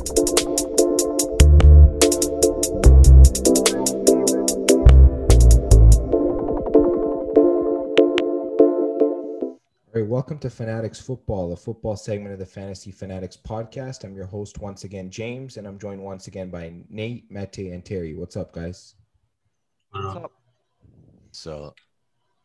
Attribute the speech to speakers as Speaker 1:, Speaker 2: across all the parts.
Speaker 1: All right, welcome to Fanatics Football, a football segment of the Fantasy Fanatics podcast. I'm your host once again, James, and I'm joined once again by Nate, Mete, and Terry. What's up, guys?
Speaker 2: What's up?
Speaker 3: So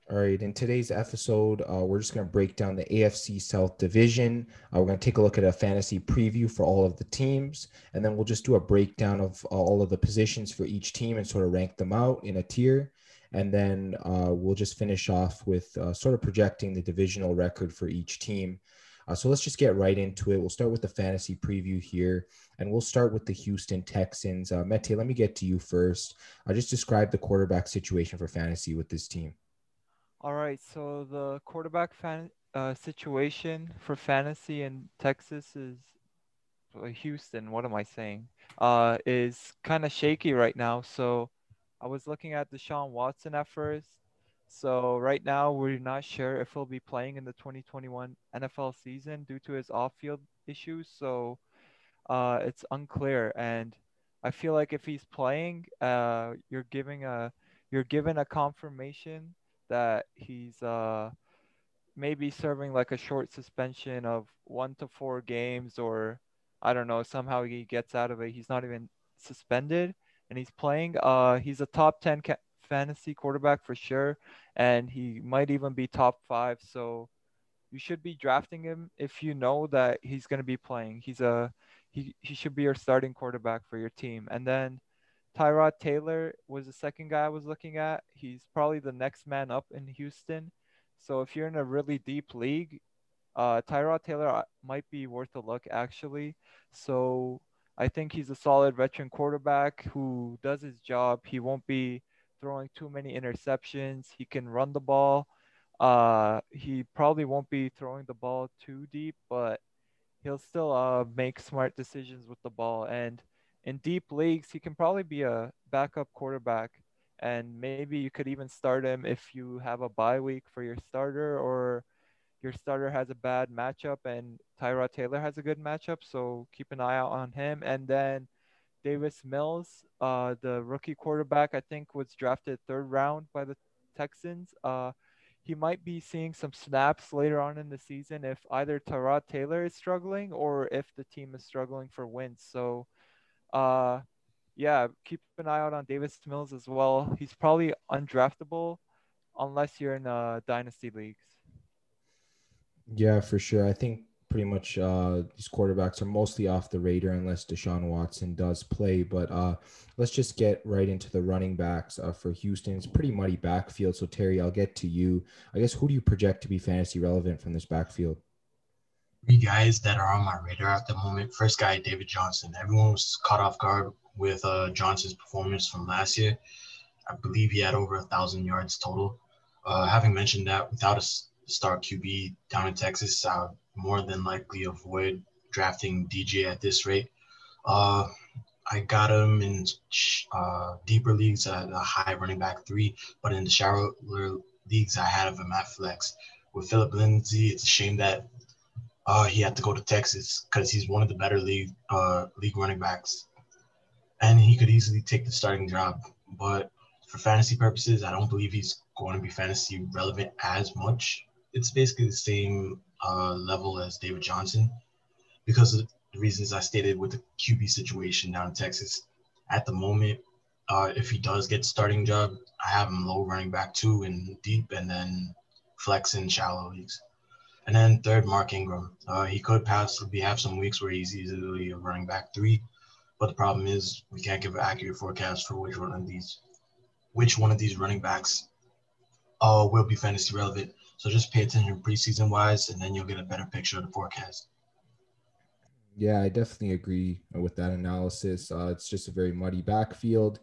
Speaker 1: All right, in today's episode, uh, we're just going to break down the AFC South Division. Uh, we're going to take a look at a fantasy preview for all of the teams, and then we'll just do a breakdown of all of the positions for each team and sort of rank them out in a tier. And then uh, we'll just finish off with uh, sort of projecting the divisional record for each team. Uh, so let's just get right into it. We'll start with the fantasy preview here, and we'll start with the Houston Texans. Uh, Mete, let me get to you first. I just describe the quarterback situation for fantasy with this team.
Speaker 2: All right. So the quarterback fan uh, situation for fantasy in Texas is uh, Houston. What am I saying? Uh, is kind of shaky right now. So I was looking at Deshaun Watson at first. So right now we're not sure if he'll be playing in the 2021 NFL season due to his off-field issues. So uh, it's unclear, and I feel like if he's playing, uh, you're giving a you're given a confirmation that he's uh maybe serving like a short suspension of one to four games, or I don't know. Somehow he gets out of it. He's not even suspended, and he's playing. Uh, he's a top ten ca- fantasy quarterback for sure, and he might even be top five. So you should be drafting him if you know that he's going to be playing. He's a he, he should be your starting quarterback for your team. And then Tyrod Taylor was the second guy I was looking at. He's probably the next man up in Houston. So if you're in a really deep league, uh, Tyrod Taylor might be worth a look actually. So I think he's a solid veteran quarterback who does his job. He won't be throwing too many interceptions. He can run the ball. Uh, he probably won't be throwing the ball too deep, but he'll still uh, make smart decisions with the ball. And in deep leagues, he can probably be a backup quarterback. And maybe you could even start him if you have a bye week for your starter or your starter has a bad matchup and Tyrod Taylor has a good matchup. So keep an eye out on him. And then Davis Mills, uh, the rookie quarterback, I think was drafted third round by the Texans. Uh, he might be seeing some snaps later on in the season if either Tyrod Taylor is struggling or if the team is struggling for wins. So, uh, yeah, keep an eye out on Davis Mills as well. He's probably undraftable unless you're in uh, dynasty leagues.
Speaker 1: Yeah, for sure. I think pretty much uh, these quarterbacks are mostly off the radar unless Deshaun Watson does play. But uh, let's just get right into the running backs uh, for Houston. It's pretty muddy backfield. So, Terry, I'll get to you. I guess who do you project to be fantasy relevant from this backfield?
Speaker 4: Three guys that are on my radar at the moment. First guy, David Johnson. Everyone was caught off guard with uh, Johnson's performance from last year. I believe he had over a thousand yards total. Uh, having mentioned that, without a star QB down in Texas, I would more than likely avoid drafting DJ at this rate. Uh, I got him in uh, deeper leagues at a high running back three, but in the shallower leagues, I had him at flex. With Phillip Lindsay, it's a shame that uh, he had to go to Texas because he's one of the better league uh, league running backs, and he could easily take the starting job. But for fantasy purposes, I don't believe he's going to be fantasy relevant as much. It's basically the same uh, level as David Johnson because of the reasons I stated with the QB situation down in Texas. At the moment, uh, if he does get starting job, I have him low running back two and deep, and then flex in shallow leagues. And then third, Mark Ingram. Uh, he could possibly have some weeks where he's easily a running back three, but the problem is we can't give an accurate forecast for which one of these, which one of these running backs, uh, will be fantasy relevant. So just pay attention preseason wise, and then you'll get a better picture of the forecast.
Speaker 1: Yeah, I definitely agree with that analysis. Uh, it's just a very muddy backfield.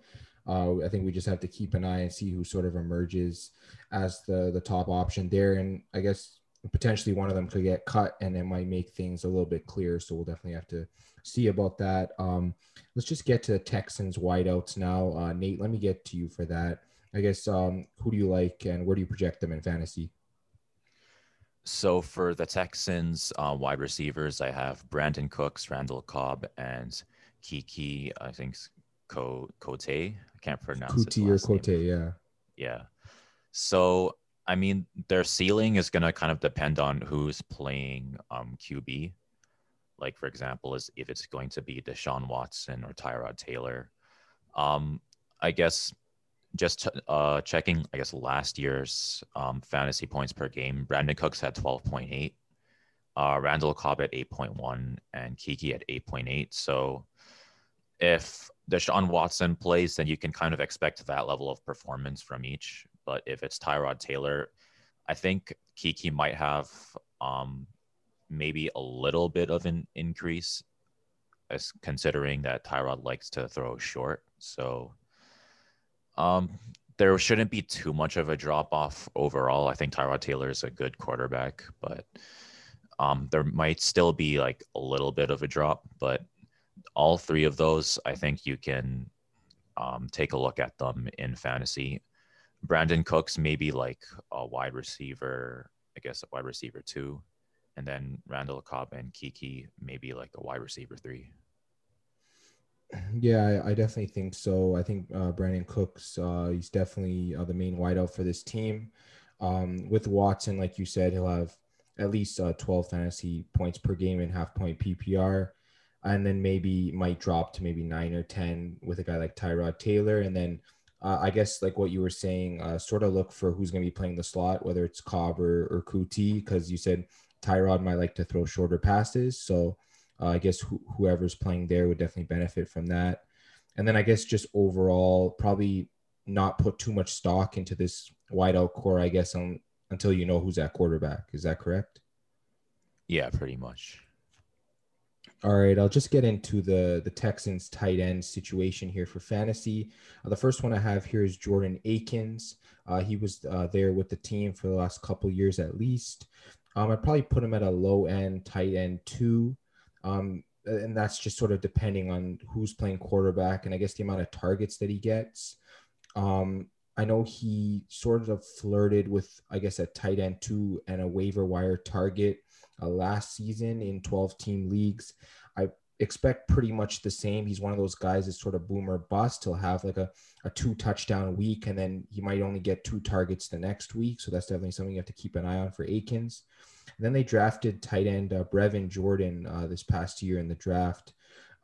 Speaker 1: Uh, I think we just have to keep an eye and see who sort of emerges as the the top option there. And I guess potentially one of them could get cut, and it might make things a little bit clearer. So we'll definitely have to see about that. Um, let's just get to the Texans wideouts now. Uh, Nate, let me get to you for that. I guess um, who do you like, and where do you project them in fantasy?
Speaker 3: So for the Texans uh, wide receivers, I have Brandin Cooks, Randall Cobb, and Keke. I think Co Cote. I can't pronounce
Speaker 1: Kuti or Cote, yeah.
Speaker 3: Yeah. So I mean, their ceiling is gonna kind of depend on who's playing um, QB. Like for example, is if it's going to be Deshaun Watson or Tyrod Taylor. Um, I guess just uh, checking, I guess last year's um, fantasy points per game, Brandin Cooks had 12.8, uh, Randall Cobb at 8.1, and Keke at 8.8. So if Deshaun Watson plays, then you can kind of expect that level of performance from each. But if it's Tyrod Taylor, I think Keke might have um, maybe a little bit of an increase, as considering that Tyrod likes to throw short. So um, there shouldn't be too much of a drop off overall. I think Tyrod Taylor is a good quarterback, but um, there might still be like a little bit of a drop. But all three of those, I think you can um, take a look at them in fantasy. Brandin Cooks maybe like a wide receiver, I guess a wide receiver two, and then Randall Cobb and Keke maybe like a wide receiver three.
Speaker 1: Yeah, I, I definitely think so. I think uh, Brandin Cooks, uh, he's definitely uh, the main wideout for this team. Um, with Watson, like you said, he'll have at least uh, 12 fantasy points per game in half point PPR. And then maybe might drop to maybe nine or 10 with a guy like Tyrod Taylor. And then uh, I guess, like what you were saying, uh, sort of look for who's going to be playing the slot, whether it's Cobb or, or Coutee, because you said Tyrod might like to throw shorter passes. So, uh, I guess wh- whoever's playing there would definitely benefit from that. And then I guess just overall, probably not put too much stock into this wideout core, I guess, on, until you know who's at quarterback. Is that correct?
Speaker 3: Yeah, pretty much.
Speaker 1: All right, I'll just get into the the Texans tight end situation here for fantasy. Uh, the first one I have here is Jordan Akins. Uh, he was uh, there with the team for the last couple years at least. Um, I'd probably put him at a low end tight end two. Um, and that's just sort of depending on who's playing quarterback and I guess the amount of targets that he gets. Um, I know he sort of flirted with, I guess, a tight end two and a waiver wire target uh, last season in 12 team leagues. I expect pretty much the same. He's one of those guys that's sort of boomer bust. He'll have like a, a two touchdown week and then he might only get two targets the next week. So that's definitely something you have to keep an eye on for Akins. And then they drafted tight end uh, Brevin Jordan uh, this past year in the draft.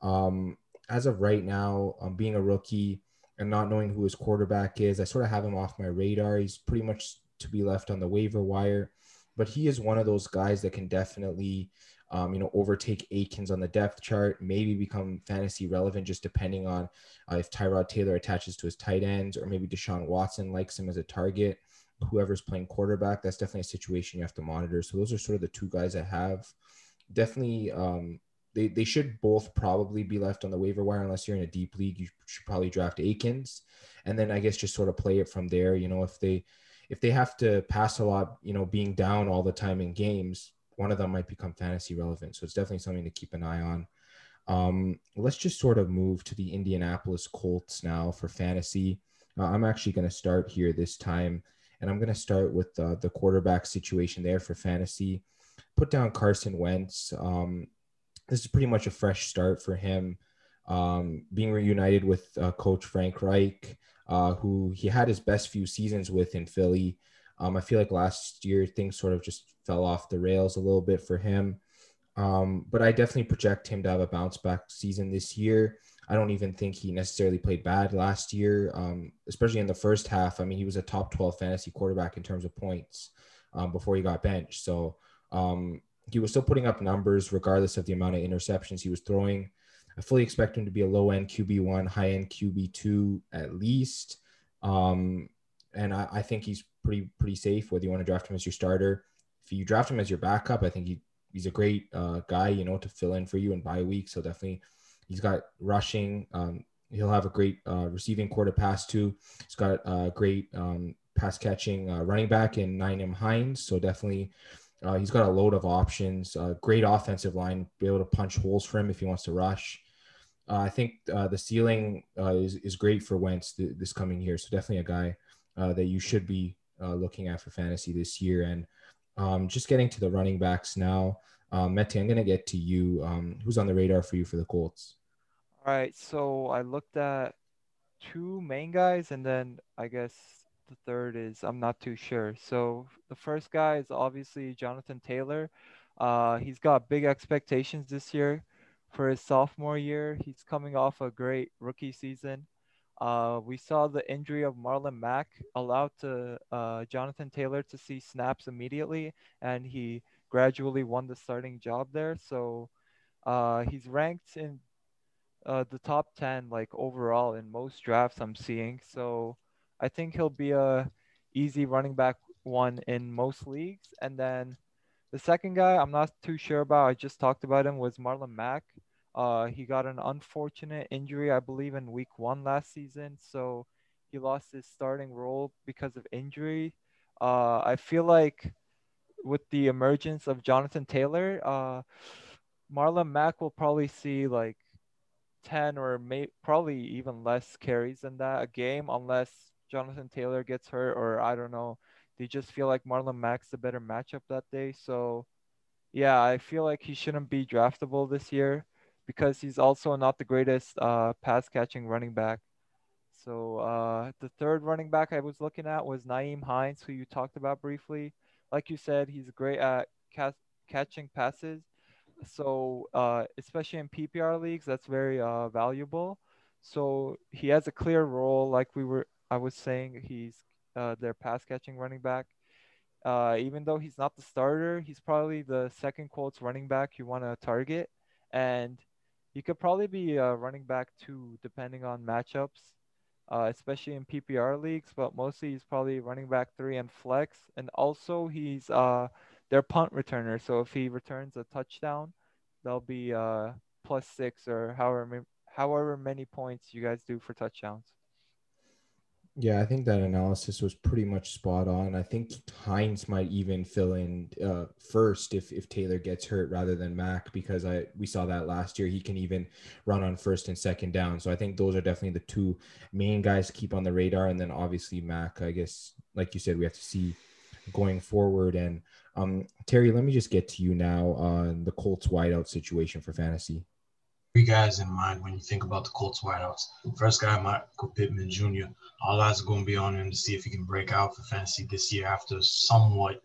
Speaker 1: Um, as of right now, um, being a rookie and not knowing who his quarterback is, I sort of have him off my radar. He's pretty much to be left on the waiver wire, but he is one of those guys that can definitely, um, you know, overtake Akins on the depth chart, maybe become fantasy relevant just depending on uh, if Tyrod Taylor attaches to his tight ends or maybe Deshaun Watson likes him as a target whoever's playing quarterback, that's definitely a situation you have to monitor. So those are sort of the two guys I have. Definitely, um, they, they should both probably be left on the waiver wire unless you're in a deep league. You should probably draft Akins, and then I guess just sort of play it from there. You know, if they if they have to pass a lot, you know, being down all the time in games, one of them might become fantasy relevant. So it's definitely something to keep an eye on. Um, let's just sort of move to the Indianapolis Colts now for fantasy. Uh, I'm actually going to start here this time and I'm going to start with uh, the quarterback situation there for fantasy. Put down Carson Wentz. Um, this is pretty much a fresh start for him. Um, being reunited with uh, Coach Frank Reich, uh, who he had his best few seasons with in Philly. Um, I feel like last year things sort of just fell off the rails a little bit for him. Um, but I definitely project him to have a bounce back season this year. I don't even think he necessarily played bad last year, um, especially in the first half. I mean, he was a top 12 fantasy quarterback in terms of points um, before he got benched. So um, he was still putting up numbers regardless of the amount of interceptions he was throwing. I fully expect him to be a low end QB1, high end QB2 at least. Um, and I, I, think he's pretty pretty safe whether you want to draft him as your starter. If you draft him as your backup, I think he, he's a great uh, guy, you know, to fill in for you in bye week. So definitely – He's got rushing. Um, he'll have a great uh, receiving to pass to. He's got a great um, pass catching uh, running back in Nyheim Hines. So definitely, uh, he's got a load of options. great offensive line, be able to punch holes for him if he wants to rush. Uh, I think uh, the ceiling uh, is, is great for Wentz th- this coming year. So definitely a guy that you should be looking at for fantasy this year. And Um, just getting to the running backs now. Um, Mete, I'm going to get to you. Um, who's on the radar for you for the Colts?
Speaker 2: All right, so I looked at two main guys, and then I guess the third is I'm not too sure. So the first guy is obviously Jonathan Taylor. Uh, he's got big expectations this year for his sophomore year. He's coming off a great rookie season. Uh, we saw the injury of Marlon Mack allowed to uh, Jonathan Taylor to see snaps immediately, and he gradually won the starting job there. So uh, he's ranked in uh, the top 10 like overall in most drafts I'm seeing. So I think he'll be a easy running back one in most leagues. And then the second guy I'm not too sure about, I just talked about him, was Marlon Mack. Uh, he got an unfortunate injury, I believe, in week one last season. So he lost his starting role because of injury. Uh, I feel like with the emergence of Jonathan Taylor, uh, Marlon Mack will probably see like 10 or may probably even less carries than that a game unless Jonathan Taylor gets hurt or I don't know. They just feel like Marlon Mack's the better matchup that day. So yeah, I feel like he shouldn't be draftable this year because he's also not the greatest uh, pass catching running back. So uh, the third running back I was looking at was Nyheim Hines, who you talked about briefly. Like you said, he's great at ca- catching passes so uh, especially in PPR leagues, that's very uh, valuable. So he has a clear role, like we were. I was saying he's uh, their pass catching running back. Uh, even though he's not the starter, he's probably the second Colts running back you want to target, and he could probably be a running back too, depending on matchups, uh, especially in PPR leagues. But mostly he's probably running back three and flex, and also he's uh they're punt returner. So if he returns a touchdown, they'll be uh, plus six or however however many points you guys do for touchdowns.
Speaker 1: Yeah, I think that analysis was pretty much spot on. I think Hines might even fill in uh, first if, if Taylor gets hurt rather than Mack because I we saw that last year. He can even run on first and second down. So I think those are definitely the two main guys to keep on the radar. And then obviously Mack, I guess, like you said, we have to see going forward. And um, Terry, let me just get to you now on the Colts wideout situation for fantasy.
Speaker 4: Three guys in mind when you think about the Colts wideouts. First guy, Michael Pittman Jr. All eyes are going to be on him to see if he can break out for fantasy this year after somewhat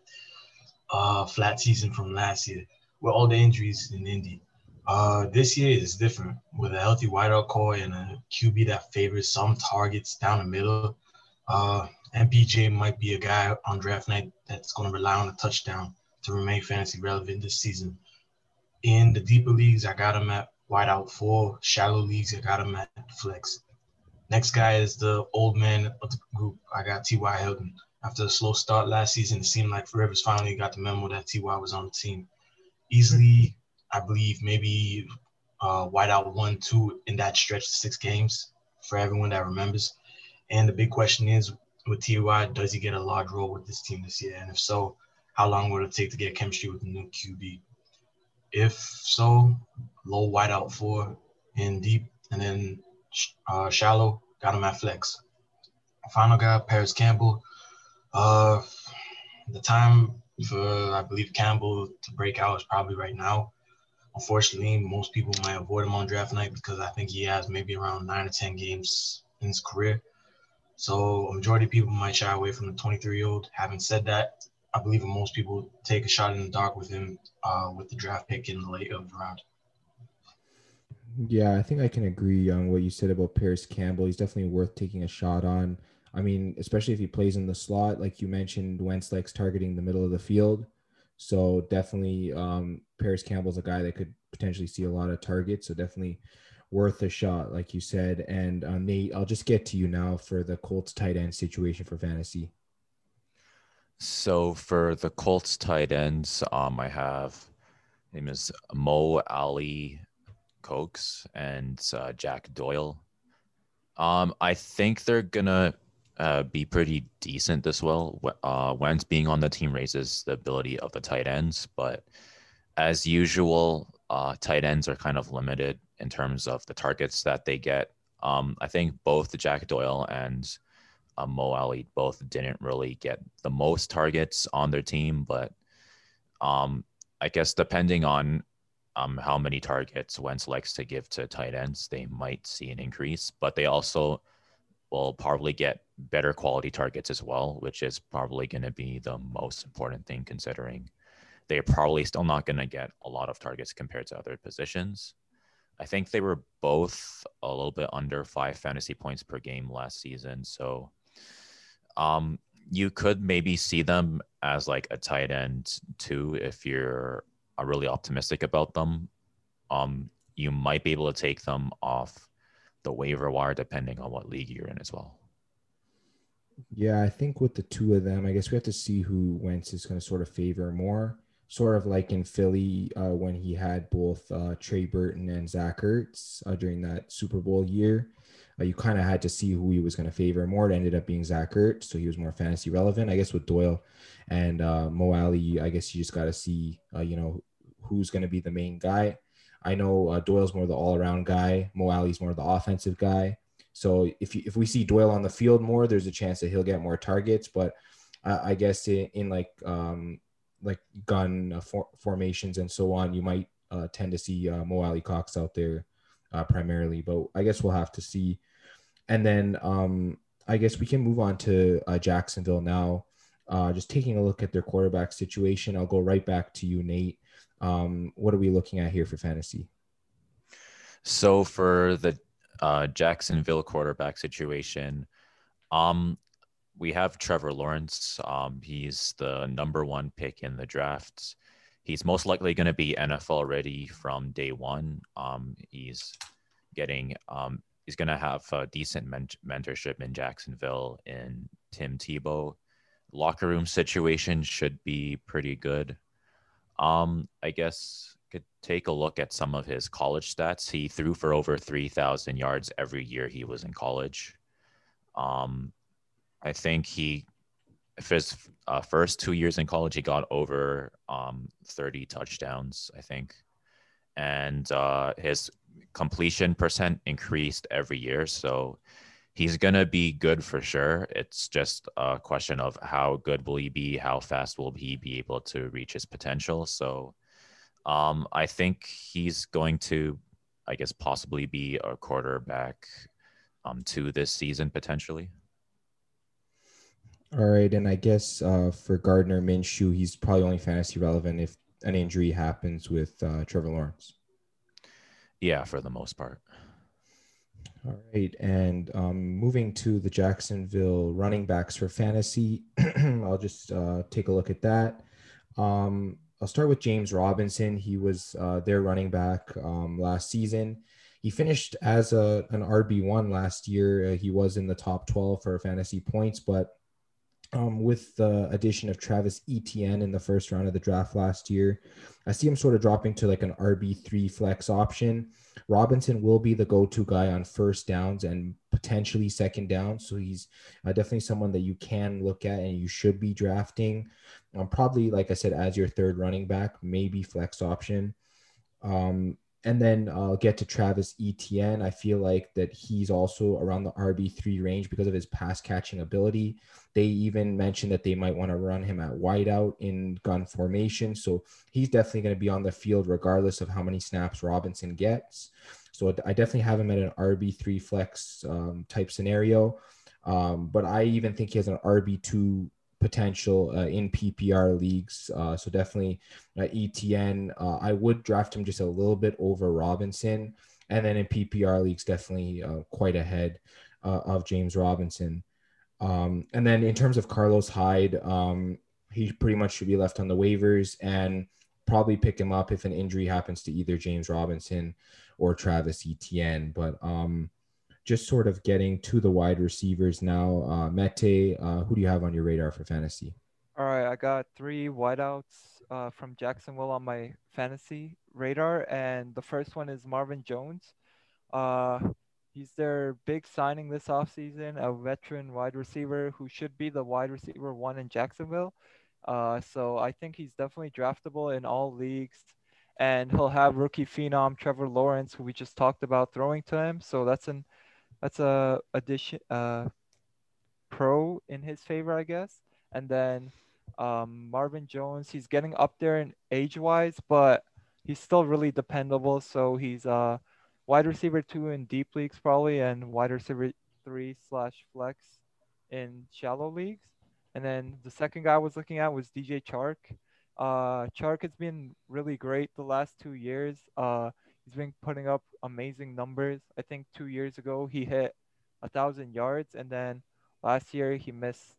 Speaker 4: uh, flat season from last year with all the injuries in Indy. Uh, this year is different with a healthy wideout core and a QB that favors some targets down the middle. Uh, MPJ might be a guy on draft night that's going to rely on a touchdown to remain fantasy relevant this season. In the deeper leagues, I got him at wideout four. Shallow leagues, I got him at flex. Next guy is the old man of the group. I got T.Y. Hilton. After a slow start last season, it seemed like Rivers finally got the memo that T.Y. was on the team. Easily, I believe, maybe uh, wideout one, two in that stretch of six games for everyone that remembers. And the big question is, with Ty, does he get a large role with this team this year? And if so, how long will it take to get chemistry with the new QB? If so, low wideout four in deep, and then uh, shallow, got him at flex. Final guy, Parris Campbell. Uh, the time for I believe Campbell to break out is probably right now. Unfortunately, most people might avoid him on draft night because I think he has maybe around nine or ten games in his career. So a majority of people might shy away from the 23 year old. Having said that, I believe most people take a shot in the dark with him uh, with the draft pick in the late of the round.
Speaker 1: Yeah, I think I can agree on what you said about Parris Campbell. He's definitely worth taking a shot on. I mean, especially if he plays in the slot, like you mentioned, Wentz likes targeting the middle of the field. So definitely, um, Parris Campbell's a guy that could potentially see a lot of targets. So definitely worth a shot, like you said. And uh, Nate, I'll just get to you now for the Colts tight end situation for fantasy.
Speaker 3: So for the Colts tight ends, um, I have name is Mo Ali Cokes and uh, Jack Doyle. Um, I think they're gonna uh, be pretty decent this well. Uh, Wentz being on the team raises the ability of the tight ends, but as usual, uh, tight ends are kind of limited in terms of the targets that they get. Um, I think both Jack Doyle and Mo Alie both didn't really get the most targets on their team, but Um, I guess depending on um, how many targets Wentz likes to give to tight ends, they might see an increase, but they also will probably get better quality targets as well, which is probably going to be the most important thing considering they're probably still not going to get a lot of targets compared to other positions. I think they were both a little bit under five fantasy points per game last season. So um, you could maybe see them as like a tight end too if you're uh, really optimistic about them. Um, you might be able to take them off the waiver wire depending on what league you're in as well.
Speaker 1: Yeah, I think with the two of them, I guess we have to see who Wentz is going to sort of favor more. Sort of like in Philly uh, when he had both uh, Trey Burton and Zach Ertz uh, during that Super Bowl year. Uh, you kind of had to see who he was going to favor more. It ended up being Zach Ertz, so he was more fantasy relevant. I guess with Doyle and uh, Mo Alie, I guess you just got to see, uh, you know, who's going to be the main guy. I know uh, Doyle's more the all around guy. Mo Alie's more the offensive guy. So if you, if we see Doyle on the field more, there's a chance that he'll get more targets. But I, I guess in, in, like um, like gun uh, for, formations and so on, you might uh, tend to see uh, Mo Alie-Cox out there uh, primarily. But I guess we'll have to see. And then um, I guess we can move on to uh, Jacksonville now. Uh, just taking a look at their quarterback situation, I'll go right back to you, Nate. Um, what are we looking at here for fantasy?
Speaker 3: So for the uh, Jacksonville quarterback situation, um, we have Trevor Lawrence. Um, he's the number one pick in the draft. He's most likely going to be NFL ready from day one. Um, he's getting um, he's going to have a decent men- mentorship in Jacksonville in Tim Tebow. Locker room situation should be pretty good. Um, I guess could take a look at some of his college stats. He threw for over 3,000 yards every year he was in college. Um, I think he, his uh, first two years in college, he got over um, 30 touchdowns, I think. And uh, his completion percent increased every year. So he's going to be good for sure. It's just a question of how good will he be? How fast will he be able to reach his potential? So um, I think he's going to, I guess, possibly be a quarterback um, to this season potentially.
Speaker 1: All right, and I guess uh, for Gardner Minshew, he's probably only fantasy relevant if an injury happens with uh, Trevor Lawrence.
Speaker 3: Yeah, for the most part.
Speaker 1: All right, and um, moving to the Jacksonville running backs for fantasy, I'll just uh, take a look at that. Um, I'll start with James Robinson. He was uh, their running back um, last season. He finished as a, an RB1 last year. Uh, he was in the top 12 for fantasy points, but um, with the addition of Travis Etienne in the first round of the draft last year. I see him sort of dropping to like an RB3 flex option. Robinson will be the go to guy on first downs and potentially second down. So he's uh, definitely someone that you can look at and you should be drafting. Um, probably, like I said, as your third running back, maybe flex option. Um, and then I'll get to Travis Etienne. I feel like that he's also around the RB3 range because of his pass catching ability. They even mentioned that they might want to run him at wideout in gun formation. So he's definitely going to be on the field regardless of how many snaps Robinson gets. So I definitely have him at an RB3 flex um, type scenario. Um, but I even think he has an RB2 potential uh, in PPR leagues. Uh, so definitely uh, Etienne. Uh, I would draft him just a little bit over Robinson, and then in PPR leagues, definitely uh, quite ahead uh, of James Robinson. Um, and then in terms of Carlos Hyde, um, he pretty much should be left on the waivers and probably pick him up if an injury happens to either James Robinson or Travis Etienne. But um, just sort of getting to the wide receivers now. Uh, Mete, uh, who do you have on your radar for fantasy?
Speaker 2: All right, I got three wideouts uh, from Jacksonville on my fantasy radar, and the first one is Marvin Jones. Uh, he's their big signing this offseason, a veteran wide receiver who should be the wide receiver one in Jacksonville. Uh, so I think he's definitely draftable in all leagues and he'll have rookie phenom Trevor Lawrence, who we just talked about, throwing to him. So that's an that's a addition uh pro in his favor, I guess. And then Um, Marvin Jones, he's getting up there in age wise, but he's still really dependable. So he's uh wide receiver two in deep leagues probably, and wide receiver three slash flex in shallow leagues. And then the second guy I was looking at was DJ Chark. Uh, Chark has been really great the last two years. Uh, he's been putting up amazing numbers. I think two years ago he hit a thousand yards, and then last year he missed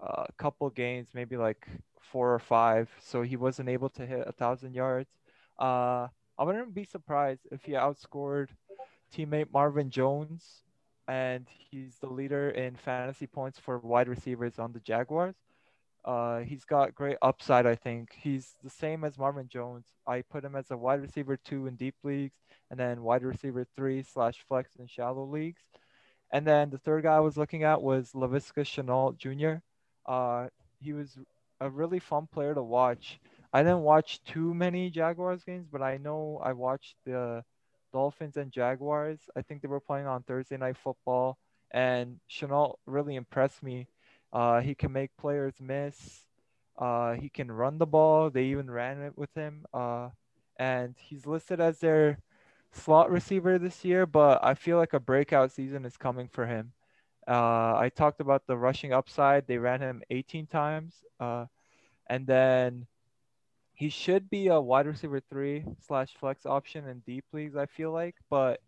Speaker 2: a couple games, maybe like four or five, so he wasn't able to hit a thousand yards. Uh, I wouldn't be surprised if he outscored teammate Marvin Jones, and he's the leader in fantasy points for wide receivers on the Jaguars. Uh, he's got great upside, I think. He's the same as Marvin Jones. I put him as a wide receiver two in deep leagues, and then wide receiver three slash flex in shallow leagues. And then the third guy I was looking at was Laviska Shenault Jr. Uh, he was a really fun player to watch. I didn't watch too many Jaguars games, but I know I watched the Dolphins and Jaguars. I think they were playing on Thursday Night Football, and Shenault really impressed me. Uh, he can make players miss. Uh, he can run the ball. They even ran it with him. Uh, and he's listed as their slot receiver this year, but I feel like a breakout season is coming for him. Uh, I talked about the rushing upside. They ran him 18 times. Uh, and then he should be a wide receiver three slash flex option in deep leagues, I feel like. But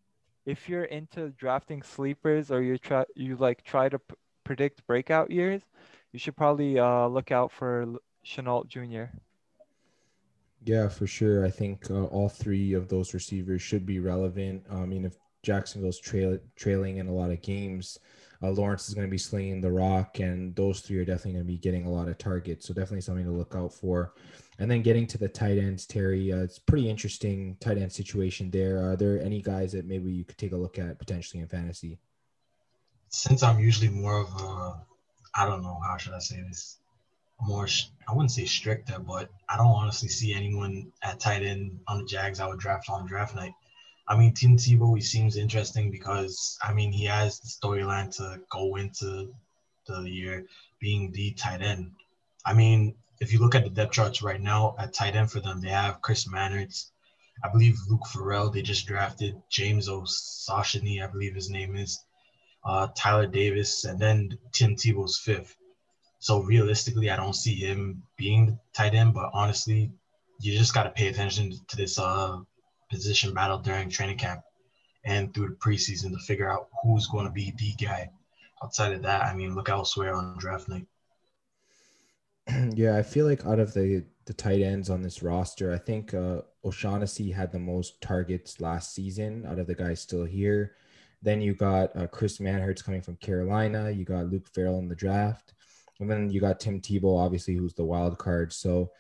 Speaker 2: if you're into drafting sleepers or you try you like try to p- predict breakout years, you should probably uh, look out for Shenault Jr.
Speaker 1: Yeah, for sure. I think uh, all three of those receivers should be relevant. I mean, if Jacksonville's trail, trailing in a lot of games, uh, Lawrence is going to be slinging the rock, and those three are definitely going to be getting a lot of targets. So definitely something to look out for. And then getting to the tight ends, Terry, uh, it's pretty interesting tight end situation there. Are there any guys that maybe you could take a look at potentially in fantasy?
Speaker 4: Since I'm usually more of a, I don't know how should I say this, more I wouldn't say stricter, but I don't honestly see anyone at tight end on the Jags I would draft on draft night. I mean, Tim Tebow, he seems interesting because I mean he has the storyline to go into the year being the tight end. I mean, if you look at the depth charts right now at tight end for them, they have Chris Manhertz, I believe Luke Farrell. They just drafted James O'Shaughnessy, I believe his name is, uh, Tyler Davis, and then Tim Tebow's fifth. So realistically, I don't see him being the tight end, but honestly, you just got to pay attention to this uh, position battle during training camp and through the preseason to figure out who's going to be the guy. Outside of that, I mean, look elsewhere on draft night.
Speaker 1: yeah, I feel like out of the the tight ends on this roster, I think uh, O'Shaughnessy had the most targets last season out of the guys still here. Then you got uh, Chris Manhertz coming from Carolina. You got Luke Farrell in the draft. And then you got Tim Tebow, obviously, who's the wild card. So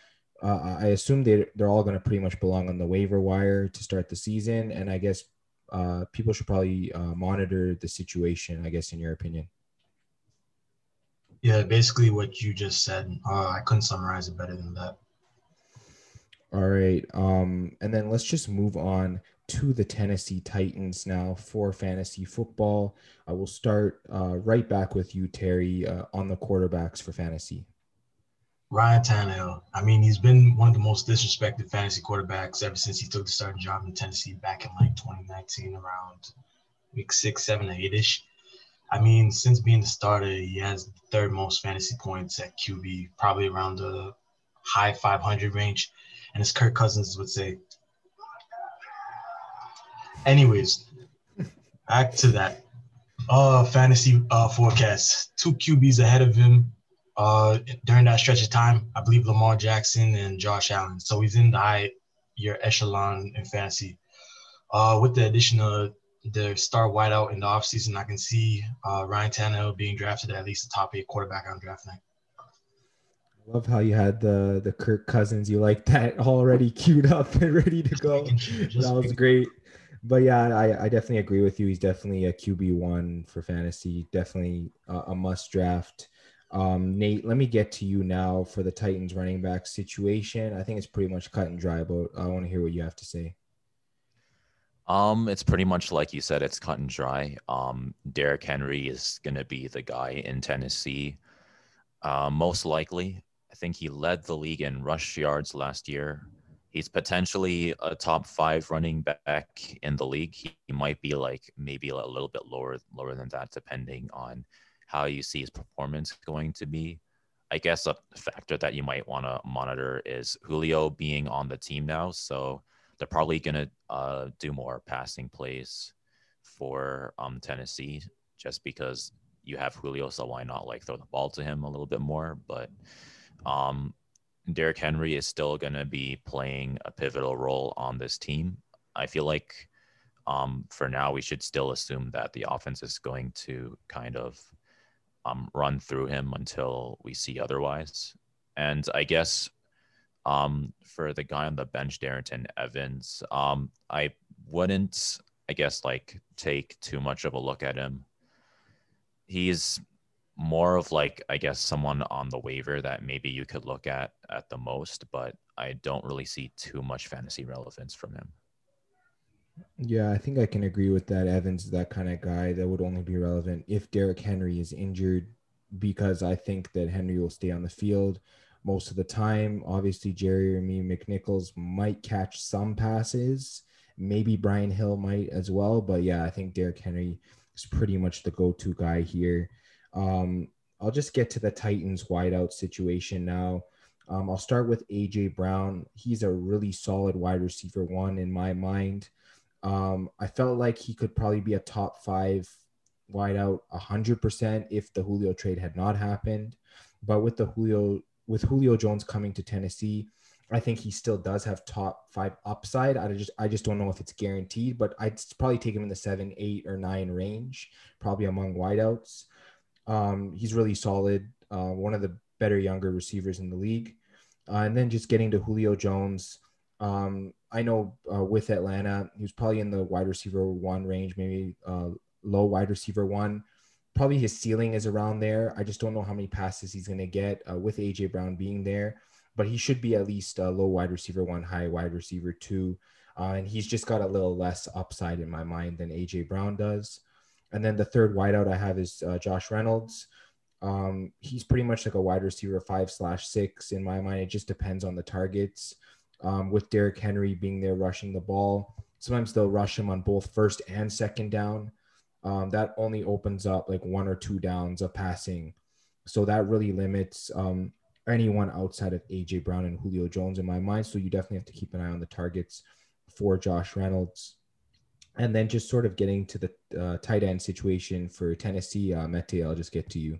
Speaker 1: uh, I assume they they're all going to pretty much belong on the waiver wire to start the season. And I guess uh, people should probably uh, monitor the situation. I guess, in your opinion.
Speaker 4: Yeah, basically what you just said. Uh, I couldn't summarize it better than that.
Speaker 1: All right. Um, and then let's just move on to the Tennessee Titans now for fantasy football. I will start uh, right back with you, Terry, uh, on the quarterbacks for fantasy.
Speaker 4: Ryan Tannehill. I mean, he's been one of the most disrespected fantasy quarterbacks ever since he took the starting job in Tennessee back in like 2019, around week six, seven, eight ish. I mean, since being the starter, he has the third most fantasy points at QB, probably around the high 500 range. And as Kirk Cousins would say, Anyways, back to that. Uh, fantasy uh, forecast. Two QBs ahead of him uh, during that stretch of time. I believe Lamar Jackson and Josh Allen. So he's in the high year echelon in fantasy. Uh, with the addition of the star wideout in the offseason, I can see uh, Ryan Tannehill being drafted at least the top eight quarterback on draft night.
Speaker 1: Love how you had the the Kirk Cousins. You like that already queued up and ready to go. That was great but yeah, I, I definitely agree with you. He's definitely a QB one for fantasy. Definitely a, a must draft. Um, Nate, let me get to you now for the Titans running back situation. I think it's pretty much cut and dry, but I want to hear what you have to say.
Speaker 3: Um, it's pretty much like you said, it's cut and dry. Um, Derrick Henry is gonna be the guy in Tennessee, uh, most likely. I think he led the league in rush yards last year. He's potentially a top five running back in the league. He, he might be like maybe a little bit lower lower than that, depending on how you see his performance going to be. I guess a factor that you might want to monitor is Julio being on the team now. So they're probably to uh, do more passing plays for um, Tennessee just because you have Julio. So why not like throw the ball to him a little bit more? But um, Derrick Henry is still going to be playing a pivotal role on this team. I feel like um, for now, we should still assume that the offense is going to kind of um, run through him until we see otherwise. And I guess um, for the guy on the bench, Darrynton Evans, um, I wouldn't, I guess, like take too much of a look at him. He's more of like, I guess, someone on the waiver that maybe you could look at at the most, but I don't really see too much fantasy relevance from him.
Speaker 1: Yeah, I think I can agree with that. Evans is that kind of guy that would only be relevant if Derrick Henry is injured, because I think that Henry will stay on the field most of the time. Obviously, Jeremy McNichols might catch some passes. Maybe Brian Hill might as well. But yeah, I think Derrick Henry is pretty much the go to guy here. Um, I'll just get to the Titans wideout situation now. Um, I'll start with AJ Brown. He's a really solid wide receiver one in my mind. Um, I felt like he could probably be a top five wideout 100% if the Julio trade had not happened. But with the Julio with Julio Jones coming to Tennessee, I think he still does have top five upside. I just I just don't know if it's guaranteed, but I'd probably take him in the seven, eight, or nine range, probably among wideouts. Um, he's really solid. Uh, one of the better younger receivers in the league. Uh, and then just getting to Julio Jones. Um, I know uh, with Atlanta, he was probably in the wide receiver one range, maybe uh, low wide receiver one. Probably his ceiling is around there. I just don't know how many passes he's going to get uh, with AJ Brown being there, but he should be at least a low wide receiver one, high wide receiver two. Uh, and he's just got a little less upside in my mind than AJ Brown does. And then the third wideout I have is uh, Josh Reynolds. Um, he's pretty much like a wide receiver five slash six in my mind. It just depends on the targets. Um, with Derrick Henry being there rushing the ball, sometimes they'll rush him on both first and second down. Um, that only opens up like one or two downs of passing. So that really limits um, anyone outside of AJ Brown and Julio Jones in my mind. So you definitely have to keep an eye on the targets for Josh Reynolds and then just sort of getting to the uh, tight end situation for Tennessee, uh, Mete, I'll just get to you.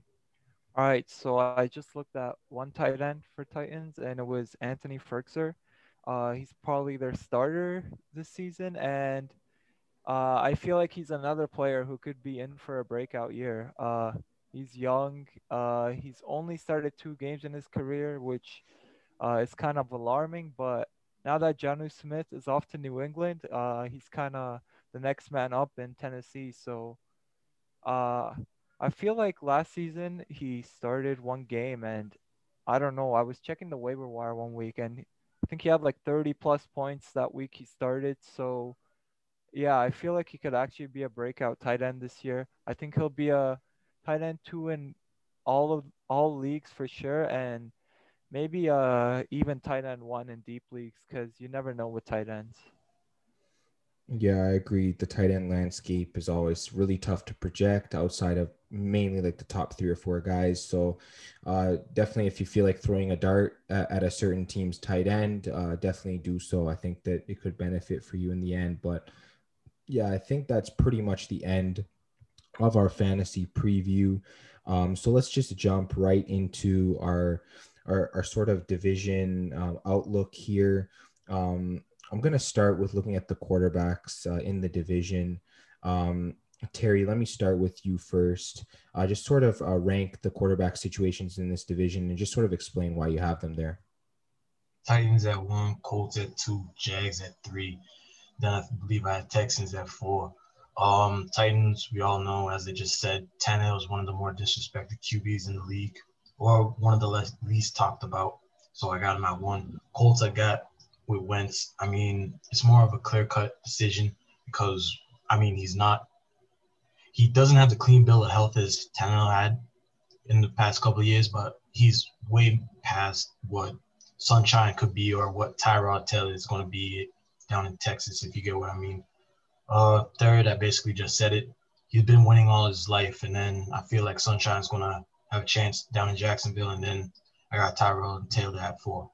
Speaker 2: All right, so I just looked at one tight end for Titans, and it was Anthony Firkser. Uh, he's probably their starter this season, and uh, I feel like he's another player who could be in for a breakout year. Uh, he's young. Uh, he's only started two games in his career, which uh, is kind of alarming. But now that Jonnu Smith is off to New England, uh, he's kind of the next man up in Tennessee. So uh, I feel like last season he started one game and I don't know. I was checking the waiver wire one week and I think he had like 30 plus points that week he started. So yeah, I feel like he could actually be a breakout tight end this year. I think he'll be a tight end two in all of all leagues for sure and maybe uh even tight end one in deep leagues because you never know with tight ends.
Speaker 1: Yeah, I agree. The tight end landscape is always really tough to project outside of mainly like the top three or four guys. So, uh, definitely, if you feel like throwing a dart at, a certain team's tight end, uh, definitely do so. I think that it could benefit for you in the end. But yeah, I think that's pretty much the end of our fantasy preview. Um, so let's just jump right into our our, our sort of division uh, outlook here. Um, I'm going to start with looking at the quarterbacks uh, in the division. Um, Terry, let me start with you first. Uh, just sort of uh, rank the quarterback situations in this division and just sort of explain why you have them there.
Speaker 4: Titans at one, Colts at two, Jags at three. Then I believe I had Texans at four. Um, Titans, we all know, as they just said, Tannehill is one of the more disrespected QBs in the league, or one of the less, least talked about. So I got him at one. Colts, I got with Wentz. I mean, it's more of a clear cut decision because I mean he's not he doesn't have the clean bill of health as Tannehill had in the past couple of years, but he's way past what Sunshine could be or what Tyrod Taylor is going to be down in Texas, if you get what I mean. Uh, third, I basically just said it. He's been winning all his life, and then I feel like Sunshine's going to have a chance down in Jacksonville, and then I got Tyrod Taylor at four.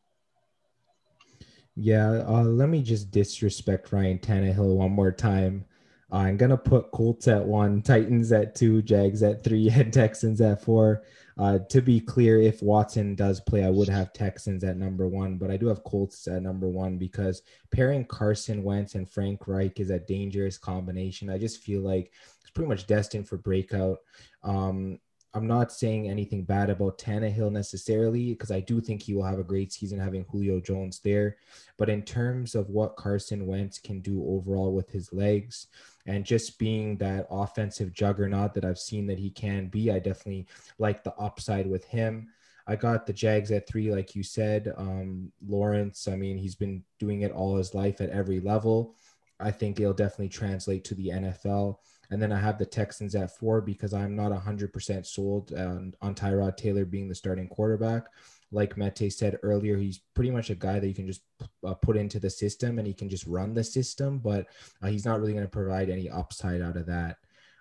Speaker 1: Yeah, uh, let me just disrespect Ryan Tannehill one more time. I'm gonna put Colts at one, Titans at two, Jags at three, and Texans at four. Uh, to be clear, if Watson does play, I would have Texans at number one, but I do have Colts at number one because pairing Carson Wentz and Frank Reich is a dangerous combination. I just feel like it's pretty much destined for breakout. Um, I'm not saying anything bad about Tannehill necessarily because I do think he will have a great season having Julio Jones there. But in terms of what Carson Wentz can do overall with his legs and just being that offensive juggernaut that I've seen that he can be, I definitely like the upside with him. I got the Jags at three, like you said. Um, Lawrence, I mean, he's been doing it all his life at every level. I think it'll definitely translate to the NFL. And then I have the Texans at four because I'm not 100% sold on, on Tyrod Taylor being the starting quarterback. Like Mete said earlier, he's pretty much a guy that you can just uh, put into the system and he can just run the system, but uh, he's not really going to provide any upside out of that.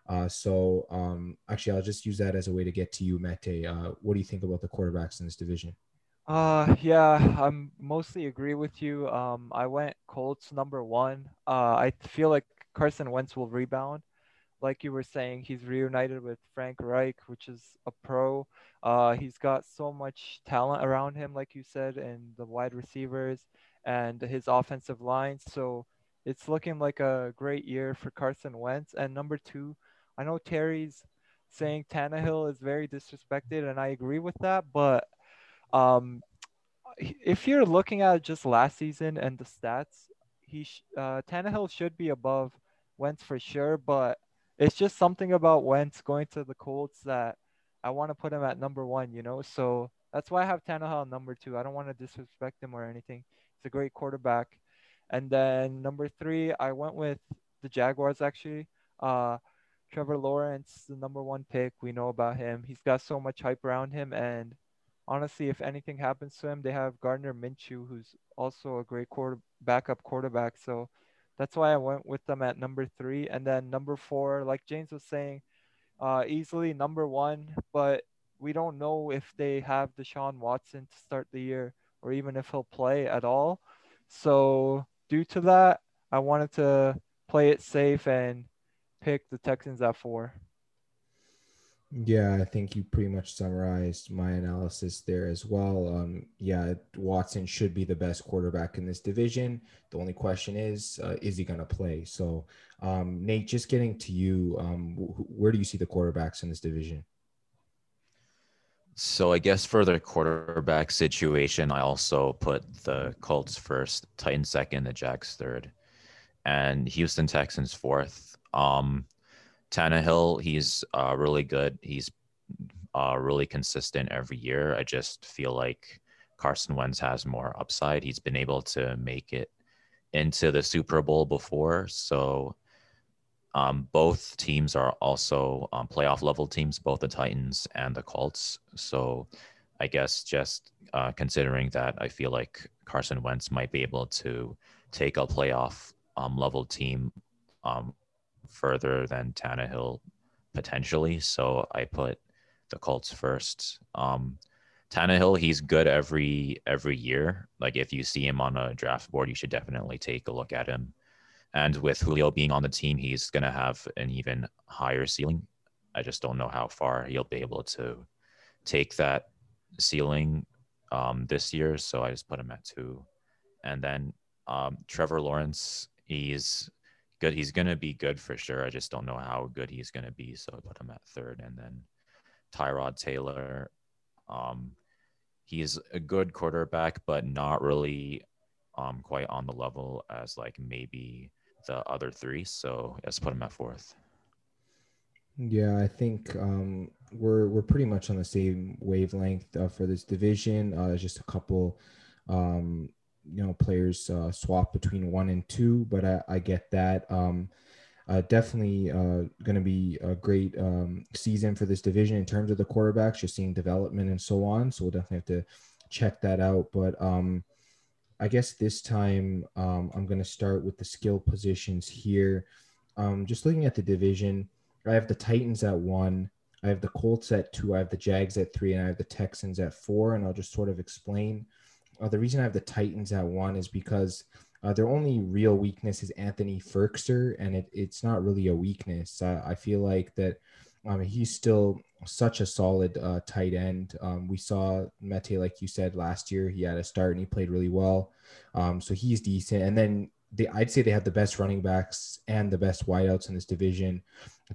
Speaker 1: Uh, so um, actually, I'll just use that as a way to get to you, Mete. Uh, what do you think about the quarterbacks in this division?
Speaker 2: Uh, yeah, I'm mostly agree with you. Um, I went Colts number one. Uh, I feel like Carson Wentz will rebound like you were saying, he's reunited with Frank Reich, which is a pro. Uh, he's got so much talent around him, like you said, and the wide receivers and his offensive line. So it's looking like a great year for Carson Wentz. And number two, I know Terry's saying Tannehill is very disrespected, and I agree with that. But um, if you're looking at just last season and the stats, he sh- uh, Tannehill should be above Wentz for sure. But it's just something about Wentz going to the Colts that I want to put him at number one, you know. So that's why I have Tannehill number two. I don't want to disrespect him or anything. He's a great quarterback. And then number three, I went with the Jaguars actually. Uh, Trevor Lawrence, the number one pick. We know about him. He's got so much hype around him. And honestly, if anything happens to him, they have Gardner Minshew, who's also a great quarter backup quarterback. So that's why I went with them at number three. And then number four, like James was saying, uh, easily number one, but we don't know if they have Deshaun Watson to start the year or even if he'll play at all. So, due to that, I wanted to play it safe and pick the Texans at four.
Speaker 1: Yeah, I think you pretty much summarized my analysis there as well. Um, yeah, Watson should be the best quarterback in this division. The only question is, uh, is he going to play? So, um, Nate, just getting to you, um, wh- where do you see the quarterbacks in this division?
Speaker 3: So I guess for the quarterback situation, I also put the Colts first, Titans second, the Jags third, and Houston Texans fourth. Um, Tannehill, he's uh, really good. He's uh, really consistent every year. I just feel like Carson Wentz has more upside. He's been able to make it into the Super Bowl before. So um, both teams are also um, playoff level teams, both the Titans and the Colts. So I guess just uh, considering that, I feel like Carson Wentz might be able to take a playoff um, level team um, further than Tannehill potentially. So I put the Colts first. Um, Tannehill, he's good every every year. Like if you see him on a draft board, you should definitely take a look at him. And with Julio being on the team, he's gonna have an even higher ceiling. I just don't know how far he'll be able to take that ceiling um, this year. So I just put him at two. And then um, Trevor Lawrence, he's good. He's gonna be good for sure. I just don't know how good he's gonna be. So I put him at third, and then Tyrod Taylor. Um, he's a good quarterback, but not really um, quite on the level as like maybe the other three. So let's put him at fourth.
Speaker 1: Yeah, I think um, we're we're pretty much on the same wavelength uh, for this division. Uh, just a couple um, you know players uh, swap between one and two, but I, I get that. Um, uh, definitely uh, going to be a great um, season for this division in terms of the quarterbacks, just seeing development and so on. So we'll definitely have to check that out. But um, I guess this time um, I'm going to start with the skill positions here. Um, just looking at the division, I have the Titans at one, I have the Colts at two, I have the Jags at three, and I have the Texans at four. And I'll just sort of explain. Uh, the reason I have the Titans at one is because uh, their only real weakness is Anthony Firkser, and it, it's not really a weakness. I feel like that um, he's still such a solid uh, tight end. Um, we saw Mete, like you said, last year. He had a start and he played really well. Um, so he's decent. And then they, I'd say they have the best running backs and the best wideouts in this division.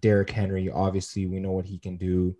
Speaker 1: Derrick Henry, obviously, we know what he can do.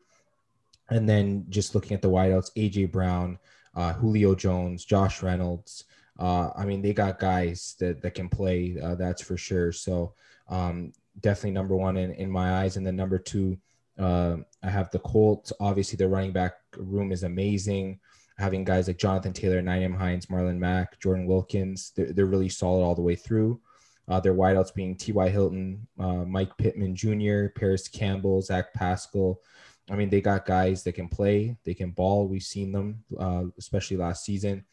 Speaker 1: And then just looking at the wideouts, AJ Brown, uh, Julio Jones, Josh Reynolds. Uh, I mean, they got guys that, that can play, uh, that's for sure. So um, definitely number one in, in my eyes. And then number two, uh, I have the Colts. Obviously, their running back room is amazing. Having guys like Jonathan Taylor, Nyheim Hines, Marlon Mack, Jordan Wilkins, they're, they're really solid all the way through. Uh, their wideouts being T.Y. Hilton, uh, Mike Pittman Jr., Parris Campbell, Zach Pascal. I mean, they got guys that can play, they can ball. We've seen them, uh, especially last season.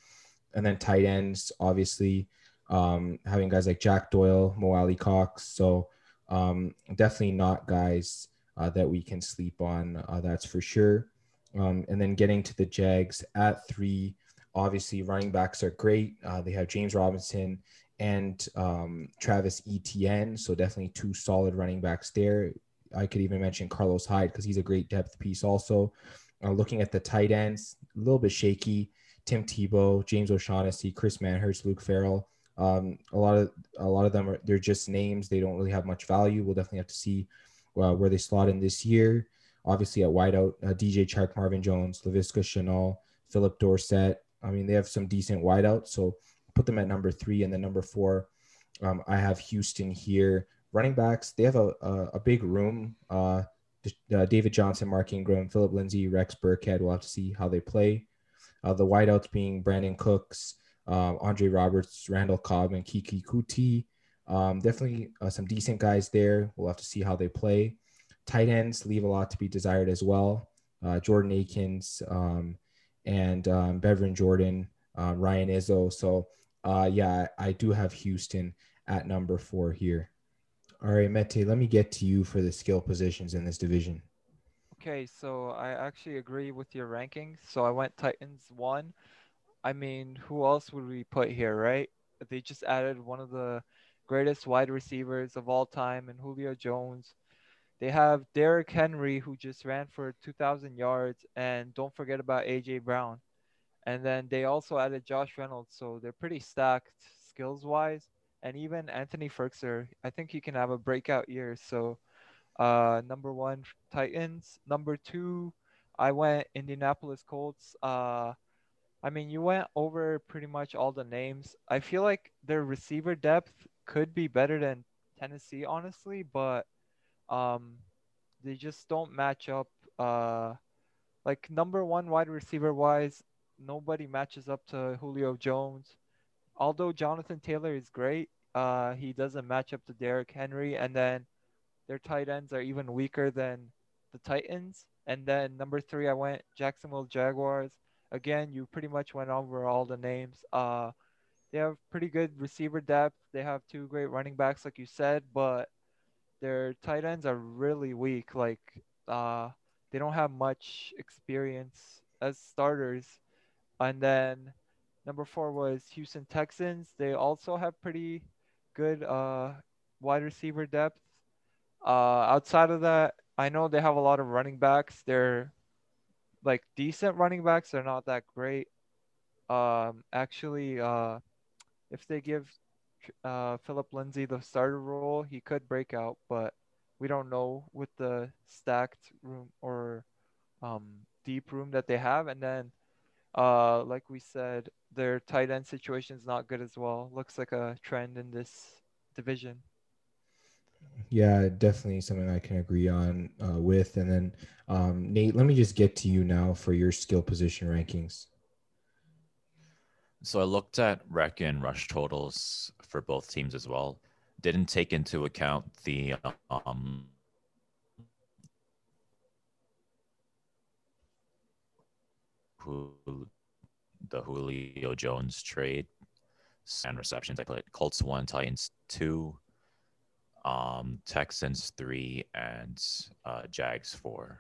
Speaker 1: And then tight ends, obviously, um, having guys like Jack Doyle, Mo Alie-Cox. So um, definitely not guys uh, that we can sleep on. Uh, that's for sure. Um, and then getting to the Jags at three, obviously running backs are great. Uh, they have James Robinson and um, Travis Etienne, so definitely two solid running backs there. I could even mention Carlos Hyde because he's a great depth piece. Also, uh, looking at the tight ends, a little bit shaky. Tim Tebow, James O'Shaughnessy, Chris Manhertz, Luke Farrell. Um, a lot of a lot of them are they're just names. They don't really have much value. We'll definitely have to see uh, where they slot in this year. Obviously, at wideout, uh, DJ Chark, Marvin Jones, Laviska Shenault, Phillip Dorsett. I mean, they have some decent wideouts. So put them at number three. And then number four, um, I have Houston here. Running backs, they have a, a, a big room. Uh, uh, David Johnson, Mark Ingram, Phillip Lindsay, Rex Burkhead. We'll have to see how they play. Uh, the wideouts being Brandin Cooks, um, Andre Roberts, Randall Cobb, and Keke Coutee. Um, definitely uh, some decent guys there. We'll have to see how they play. Tight ends leave a lot to be desired as well. Uh, Jordan Akins um, and um, Brevin Jordan, uh, Ryan Izzo. So, uh, yeah, I do have Houston at number four here. All right, Mete, let me get to you for the skill positions in this division.
Speaker 2: Okay, so I actually agree with your rankings. So I went Titans one. I mean, who else would we put here, right? They just added one of the greatest wide receivers of all time, and Julio Jones. They have Derrick Henry, who just ran for 2,000 yards, and don't forget about AJ Brown. And then they also added Josh Reynolds, so they're pretty stacked skills wise. And even Anthony Firkser, I think he can have a breakout year. So, uh, number one, Titans. Number two, I went Indianapolis Colts. Uh, I mean, you went over pretty much all the names. I feel like their receiver depth could be better than Tennessee, honestly, but um, they just don't match up. Uh, like number one wide receiver wise, nobody matches up to Julio Jones. Although Jonathan Taylor is great, uh, he doesn't match up to Derrick Henry, and then their tight ends are even weaker than the Titans. And then number three, I went Jacksonville Jaguars. Again, you pretty much went over all the names. Uh, they have pretty good receiver depth. They have two great running backs, like you said, but their tight ends are really weak. Like, uh, they don't have much experience as starters. And then number four was Houston Texans. They also have pretty good uh, wide receiver depth. Uh, outside of that, I know they have a lot of running backs. They're like decent running backs. They're not that great. Um, actually, uh, if they give uh, Phillip Lindsay the starter role, he could break out, but we don't know with the stacked room or um, deep room that they have. And then, uh, like we said, their tight end situation is not good as well. Looks like a trend in this division.
Speaker 1: Yeah, definitely something I can agree on uh, with. And then, um, Nate, let me just get to you now for your skill position rankings.
Speaker 3: So I looked at rec and rush totals for both teams as well. didn't take into account the um, the Julio Jones trade and receptions. I put Colts one, Titans two, um, Texans three, and uh, Jags four.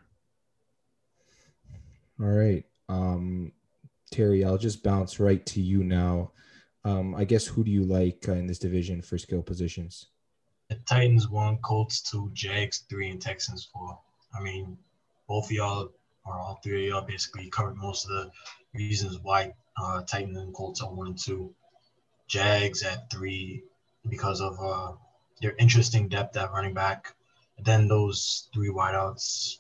Speaker 1: All right. Um, Terry, I'll just bounce right to you now. Um, I guess who do you like uh, in this division for skill positions?
Speaker 4: The Titans one, Colts two, Jags three, and Texans four. I mean, both of y'all or all three of y'all basically covered most of the reasons why uh, Titans and Colts are one and two. Jags at three because of uh, their interesting depth at running back. And then those three wideouts,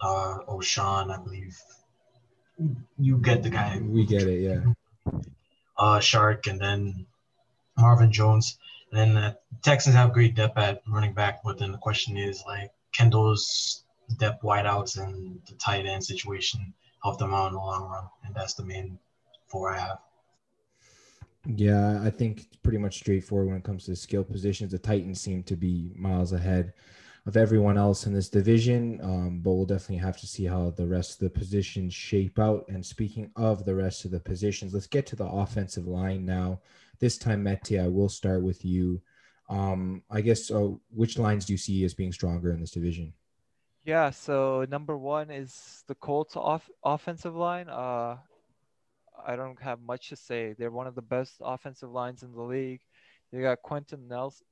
Speaker 4: uh, O'Shawn, I believe. You get the guy.
Speaker 1: We get it, yeah.
Speaker 4: Uh, Chark, and then Marvin Jones. And then the Texans have great depth at running back, but then the question is like, can those depth wideouts and the tight end situation help them out in the long run? And that's the main four I have.
Speaker 1: Yeah, I think it's pretty much straightforward when it comes to skill positions. The Titans seem to be miles ahead of everyone else in this division, um, but we'll definitely have to see how the rest of the positions shape out. And speaking of the rest of the positions, let's get to the offensive line now. This time, Mete, I will start with you. Um, I guess uh, which lines do you see as being stronger in this division?
Speaker 2: Yeah, so number one is the Colts off offensive line. Uh, I don't have much to say. They're one of the best offensive lines in the league. They got Quenton Nelson,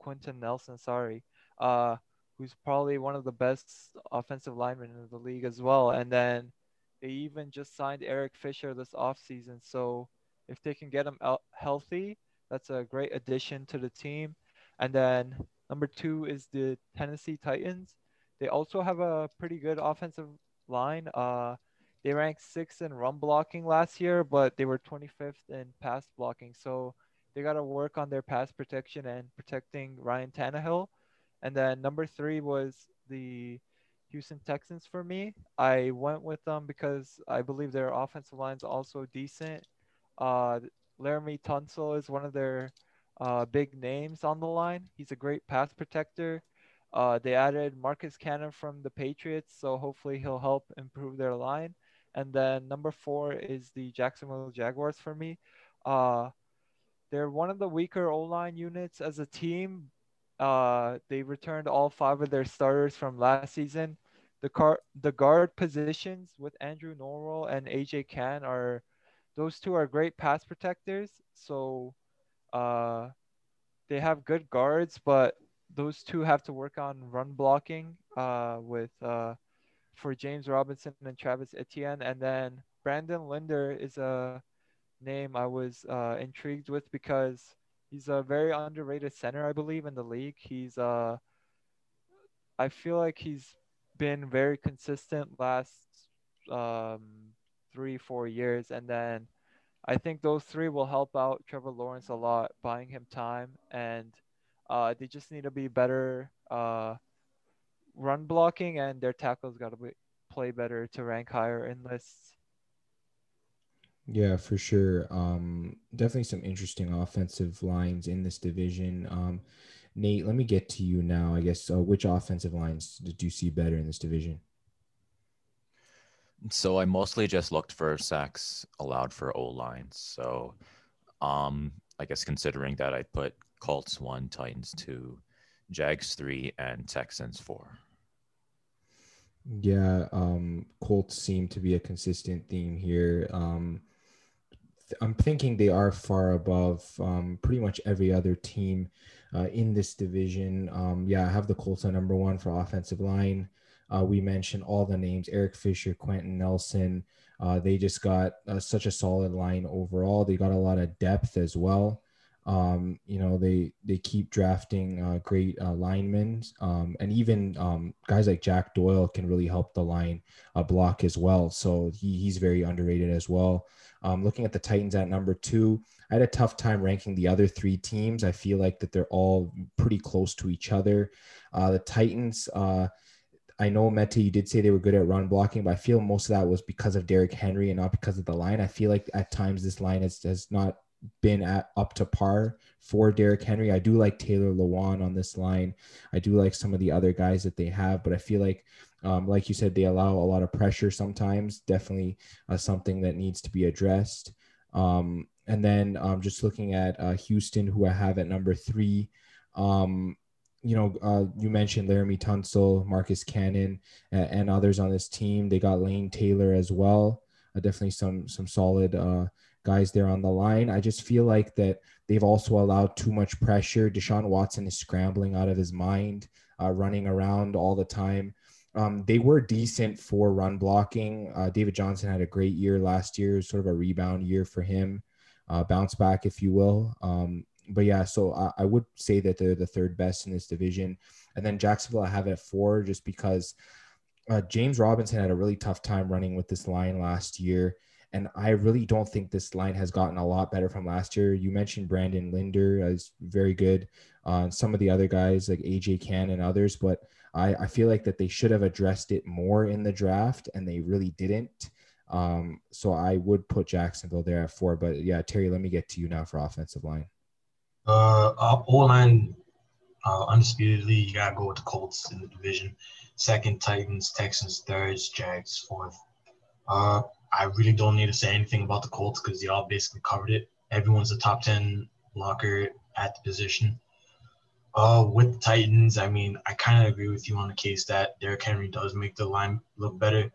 Speaker 2: Quenton Nelson, sorry, uh, who's probably one of the best offensive linemen in the league as well. And then they even just signed Eric Fisher this offseason. So if they can get him healthy, that's a great addition to the team. And then number two is the Tennessee Titans. They also have a pretty good offensive line. Uh, they ranked sixth in run blocking last year, but they were 25th in pass blocking. So they got to work on their pass protection and protecting Ryan Tannehill. And then number three was the Houston Texans for me. I went with them because I believe their offensive line is also decent. Uh, Laremy Tunsil is one of their uh, big names on the line. He's a great pass protector. Uh, they added Marcus Cannon from the Patriots, so hopefully he'll help improve their line. And then number four is the Jacksonville Jaguars for me. Uh, they're one of the weaker O line units as a team. Uh, they returned all five of their starters from last season. The car, the guard positions with Andrew Norwell and AJ Cann are, those two are great pass protectors. So, uh, they have good guards, but those two have to work on run blocking. Uh, with uh, for James Robinson and Travis Etienne. And then Brandon Linder is a name I was uh, intrigued with because he's a very underrated center, I believe, in the league. He's uh, I feel like he's been very consistent last um, three, four years, and then I think those three will help out Trevor Lawrence a lot, buying him time, and uh, they just need to be better uh, run blocking and their tackles got to play better to rank higher in lists.
Speaker 1: Yeah, for sure. Um, definitely some interesting offensive lines in this division. Um, Nate, let me get to you now. I guess uh, which offensive lines did you see better in this division?
Speaker 3: So I mostly just looked for sacks allowed for O lines. So, um, I guess considering that I put Colts one, Titans two, Jags three, and Texans four.
Speaker 1: Yeah, um, Colts seem to be a consistent theme here. Um, th- I'm thinking they are far above um, pretty much every other team uh, in this division. Um, yeah, I have the Colts on number one for offensive line. Uh, we mentioned all the names Eric Fisher, Quenton Nelson. Uh, they just got uh, such a solid line overall. They got a lot of depth as well. Um, you know, they they keep drafting uh, great uh, linemen, um, and even um, guys like Jack Doyle can really help the line uh, block as well. So he, he's very underrated as well. Um, looking at the Titans at number two, I had a tough time ranking the other three teams. I feel like that they're all pretty close to each other. Uh, the Titans. Uh, I know Mete, you did say they were good at run blocking, but I feel most of that was because of Derrick Henry and not because of the line. I feel like at times this line has, has not been at up to par for Derrick Henry. I do like Taylor Lewan on this line. I do like some of the other guys that they have, but I feel like, um, like you said, they allow a lot of pressure sometimes. Definitely uh, something that needs to be addressed. Um, and then um, just looking at uh, Houston, who I have at number three. Um, you know, uh, you mentioned Laremy Tunsil, Marcus Cannon, and, and, others on this team. They got Lane Taylor as well. Uh, definitely some some solid uh, guys there on the line. I just feel like that they've also allowed too much pressure. Deshaun Watson is scrambling out of his mind, uh, running around all the time. Um, they were decent for run blocking. Uh, David Johnson had a great year last year, sort of a rebound year for him, uh, bounce back, if you will. Um, but yeah, so I, I, would say that they're the third best in this division. And then Jacksonville, I have at four just because uh, James Robinson had a really tough time running with this line last year. And I really don't think this line has gotten a lot better from last year. You mentioned Brandon Linder is very good. Uh, some of the other guys like AJ Cann and others, but I, I feel like that they should have addressed it more in the draft, and they really didn't. Um, so I would put Jacksonville there at four. But yeah, Terry, let me get to you now for offensive line.
Speaker 4: Uh, O line, uh, undisputedly, you gotta go with the Colts in the division. Second, Titans, Texans, thirds, Jags, fourth. Uh, I really don't need to say anything about the Colts because y'all basically covered it. Everyone's a top ten blocker at the position. Uh, with the Titans, I mean, I kind of agree with you on the case that Derrick Henry does make the line look better.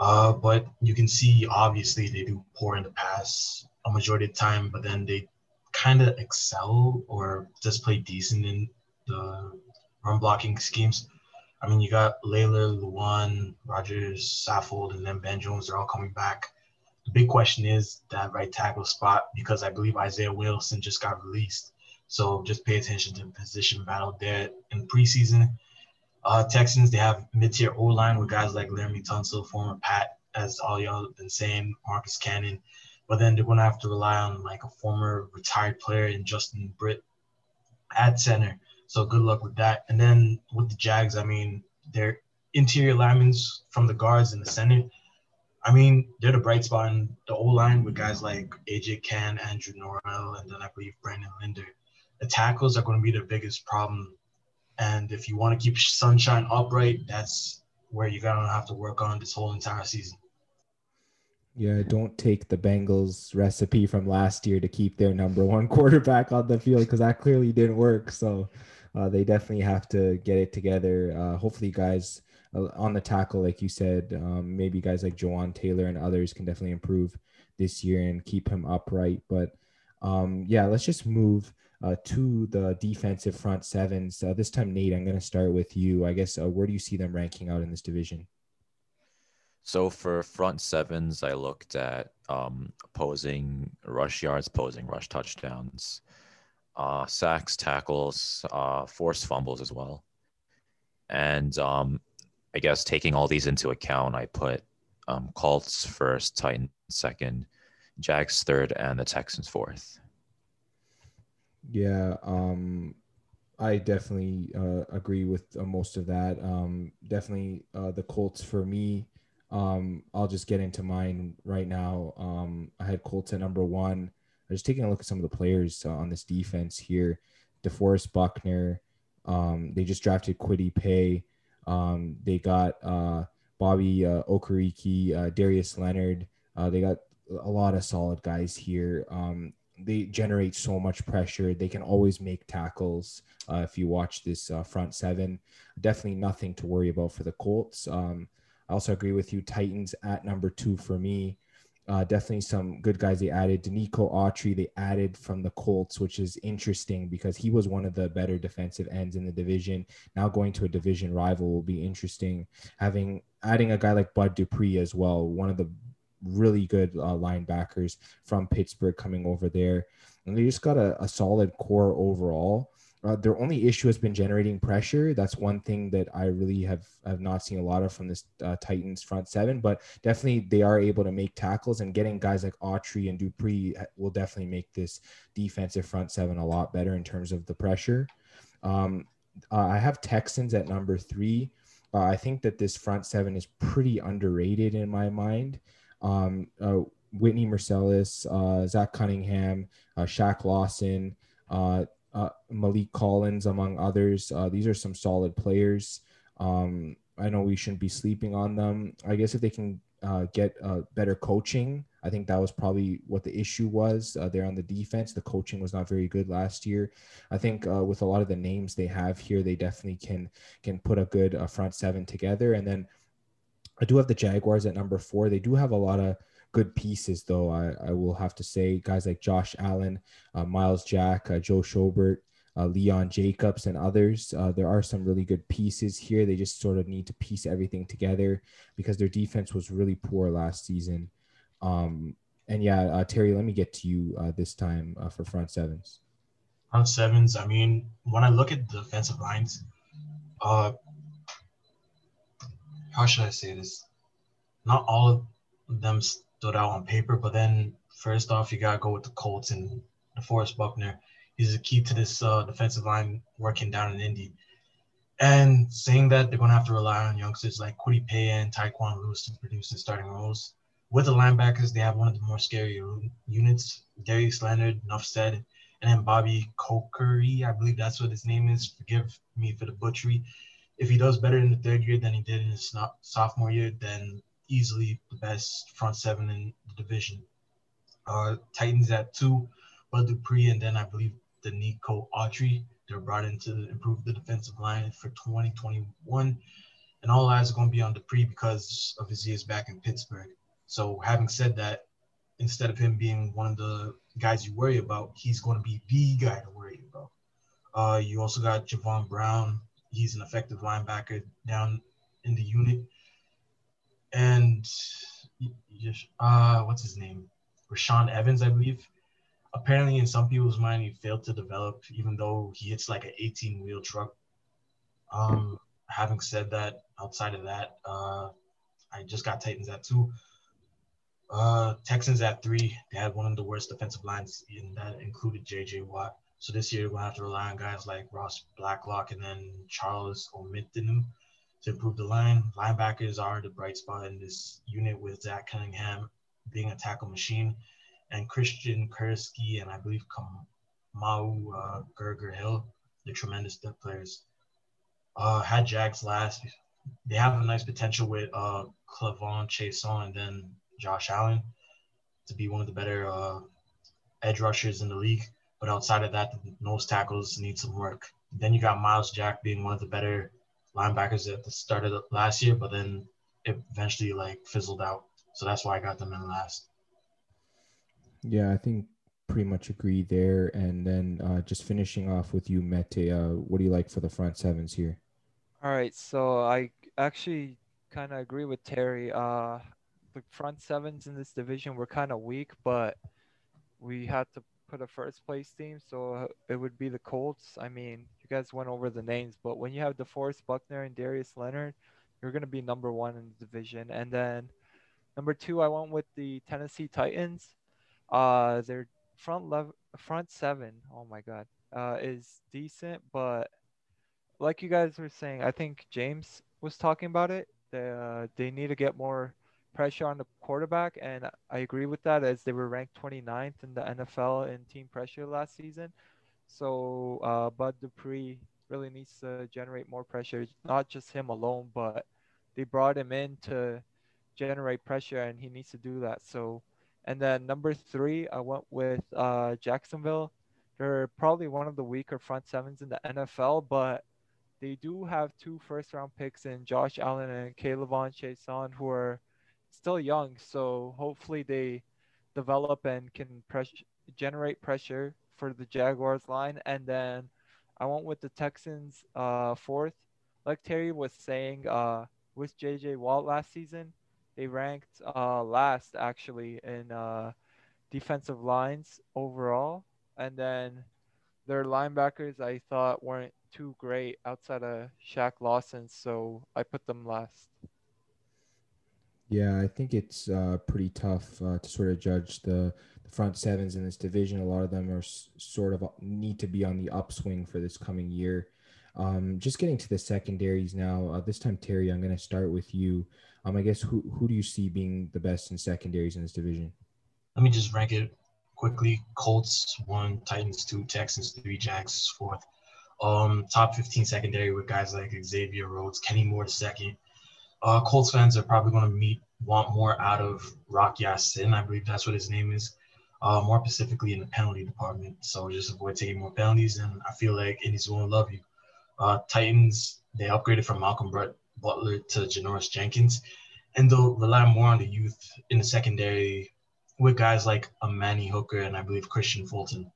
Speaker 4: Uh, but you can see obviously they do poor in the pass a majority of the time, but then they kind of excel or just play decent in the run blocking schemes. I mean, you got Layler, Lewan, Rogers, Saffold, and then Ben Jones. They're all coming back. The big question is that right tackle spot because I believe Isaiah Wilson just got released. So just pay attention to the position battle there in preseason. Uh, Texans, they have mid-tier O-line with guys like Laremy Tunsil, former Pat, as all y'all have been saying, Marcus Cannon, but then they're going to have to rely on like a former retired player in Justin Britt at center. So good luck with that. And then with the Jags, I mean, their interior linemen from the guards in the center. I mean, they're the bright spot in the O line with guys like AJ Cann, Andrew Norwell, and then I believe Brandon Linder. The tackles are going to be the biggest problem. And if you want to keep Sunshine upright, that's where you're going to have to work on this whole entire season.
Speaker 1: Yeah, don't take the Bengals recipe from last year to keep their number one quarterback on the field because that clearly didn't work. So uh, they definitely have to get it together. Uh, hopefully, guys uh, on the tackle, like you said, um, maybe guys like Jawaan Taylor and others can definitely improve this year and keep him upright. But um, yeah, let's just move uh, to the defensive front sevens. Uh, this time, Nate, I'm going to start with you. I guess uh, where do you see them ranking out in this division?
Speaker 3: So for front sevens, I looked at um, opposing rush yards, opposing rush touchdowns, uh, sacks, tackles, uh, forced fumbles as well. And um, I guess taking all these into account, I put um, Colts first, Titans second, Jags third, and the Texans fourth.
Speaker 1: Yeah, um, I definitely uh, agree with uh, most of that. Um, definitely uh, the Colts for me um, I'll just get into mine right now. Um, I had Colts at number one. I was taking a look at some of the players uh, on this defense here. DeForest Buckner. Um, they just drafted Kwity Paye. Um, they got uh, Bobby uh, uh, Darius Leonard. Uh, they got a lot of solid guys here. Um, they generate so much pressure. They can always make tackles. Uh, if you watch this uh, front seven, definitely nothing to worry about for the Colts. Um, I also agree with you. Titans at number two for me. Uh, definitely some good guys they added. Denico Autry they added from the Colts, which is interesting because he was one of the better defensive ends in the division. Now going to a division rival will be interesting. Having adding a guy like Bud Dupree as well, one of the really good uh, linebackers from Pittsburgh coming over there, and they just got a, a solid core overall. Uh, their only issue has been generating pressure. That's one thing that I really have have not seen a lot of from this uh, Titans front seven, but definitely they are able to make tackles and getting guys like Autry and Dupree will definitely make this defensive front seven a lot better in terms of the pressure. Um, uh, I have Texans at number three. Uh, I think that this front seven is pretty underrated in my mind. Um, uh, Whitney Mercilus, uh, Zach Cunningham, uh, Shaq Lawson, uh, Maliek Collins, among others. Uh, these are some solid players. Um, I know we shouldn't be sleeping on them. I guess if they can uh, get uh, better coaching, I think that was probably what the issue was uh, there on the defense. The coaching was not very good last year. I think uh, with a lot of the names they have here, they definitely can can put a good uh, front seven together. And then I do have the Jaguars at number four. They do have a lot of good pieces, though. I, I will have to say guys like Josh Allen, uh, Myles Jack, uh, Joe Schobert, uh, Leon Jacobs, and others. Uh, there are some really good pieces here. They just sort of need to piece everything together because their defense was really poor last season. Um, and yeah, uh, Terry, let me get to you uh, this time for front sevens.
Speaker 4: Front sevens. I mean, when I look at the defensive lines, uh, how should I say this? Not all of them stood out on paper. But then first off, you gotta go with the Colts and DeForest Buckner. He's the key to this uh, defensive line working down in Indy. And saying that they're gonna have to rely on youngsters like Kwity Paye and Tyquan Lewis to produce in starting roles. With the linebackers, they have one of the more scary units. Darius Leonard, enough said, and then Bobby Kokery, I believe that's what his name is. Forgive me for the butchery. If he does better in the third year than he did in his sophomore year, then easily the best front seven in the division. Uh, Titans at two, Bud Dupree, and then I believe Denico Autry. They're brought in to improve the defensive line for 2021. And all eyes are going to be on Dupree because of his years back in Pittsburgh. So, having said that, instead of him being one of the guys you worry about, he's going to be the guy to worry about. Uh, you also got Jayon Brown. He's an effective linebacker down in the unit and uh, what's his name? Rashaan Evans, I believe. Apparently, in some people's mind, he failed to develop, even though he hits like an 18 wheel truck. Um, having said that, outside of that, uh, I just got Titans at two. Uh, Texans at three. They had one of the worst defensive lines, and that included J.J. Watt. So this year, we'll have to rely on guys like Ross Blacklock and then Charles Omenihu to improve the line. Linebackers are the bright spot in this unit with Zach Cunningham being a tackle machine and Christian Kirksey and I believe Kamu uh, Grugier-Hill. They're tremendous depth players. Uh, had Jags last. They have a nice potential with uh, K'Lavon Chaisson and then Josh Allen to be one of the better uh, edge rushers in the league. But outside of that, the nose tackles need some work. Then you got Myles Jack being one of the better linebackers at the start of the last year, but then it eventually like fizzled out. So that's why I got them in last.
Speaker 1: Yeah, I think pretty much agree there. And then uh, just finishing off with you, Mete, uh, what do you like for the front sevens here?
Speaker 2: All right, so I actually kind of agree with Terry. Uh, the front sevens in this division were kind of weak, but we had to put a first place team, so it would be the Colts. I mean, you guys went over the names, but when you have DeForest Buckner and Darius Leonard, you're going to be number one in the division. And then number two, I went with the Tennessee Titans. Uh, their front level, front seven, oh my God, uh, is decent, but like you guys were saying, I think James was talking about it. They, uh, they need to get more pressure on the quarterback, and I agree with that as they were ranked 29th in the NFL in team pressure last season. So uh, Bud Dupree really needs to generate more pressure, not just him alone, but they brought him in to generate pressure, and he needs to do that. So, and then number three, I went with uh, Jacksonville. They're probably one of the weaker front sevens in the NFL, but they do have two first round picks in Josh Allen and K'Lavon Chaisson, who are still young. So hopefully they develop and can press- generate pressure for the Jaguars line. And then I went with the Texans uh, fourth. Like Terry was saying, uh, with JJ Watt last season, they ranked uh, last actually in uh, defensive lines overall. And then their linebackers I thought weren't too great outside of Shaq Lawson, so I put them last.
Speaker 1: Yeah, I think it's uh, pretty tough uh, to sort of judge the, the front sevens in this division. A lot of them are sort of uh, need to be on the upswing for this coming year. Um, just getting to the secondaries now. Uh, this time, Terry, I'm going to start with you. Um, I guess who who do you see being the best in secondaries in this division?
Speaker 4: let me just rank it quickly. Colts one, Titans two, Texans three, Jags fourth. Um, top 15 secondary with guys like Xavier Rhodes, Kenny Moore second. Uh, Colts fans are probably going to meet want more out of Rock Ya-Sin, I believe that's what his name is. Uh, more specifically in the penalty department. So just avoid taking more penalties, and I feel like Indy's to love you. Uh, Titans, they upgraded from Malcolm Butler to Janoris Jenkins, and they'll rely more on the youth in the secondary with guys like Amani Hooker and I believe Kristian Fulton.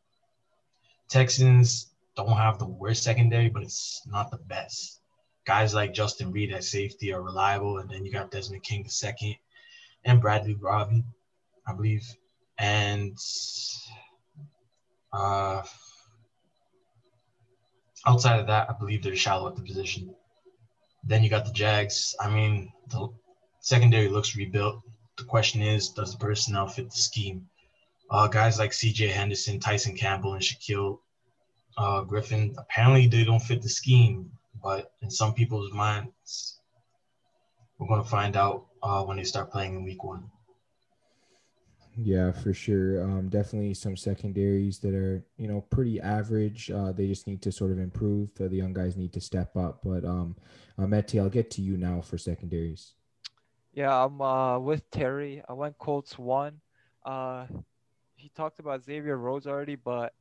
Speaker 4: Texans don't have the worst secondary, but it's not the best. Guys like Justin Reid at safety are reliable, and then you got Desmond King the second, and Bradley Roby, I believe, and uh, outside of that, I believe they're shallow at the position. Then you got the Jags. I mean, the secondary looks rebuilt. The question is, does the personnel fit the scheme? Uh, guys like C.J. Henderson, Tyson Campbell, and Shaquill uh, Griffin, apparently they don't fit the scheme, but in some people's minds, we're going to find out uh, when they start playing in week one.
Speaker 1: Yeah, for sure. Um, definitely some secondaries that are, you know, pretty average. Uh, they just need to sort of improve. The young guys need to step up. But um, uh, I'll get to you now for secondaries.
Speaker 2: Yeah, I'm uh, with Terry. I went Colts one. Uh, he talked about Xavier Rhodes already, but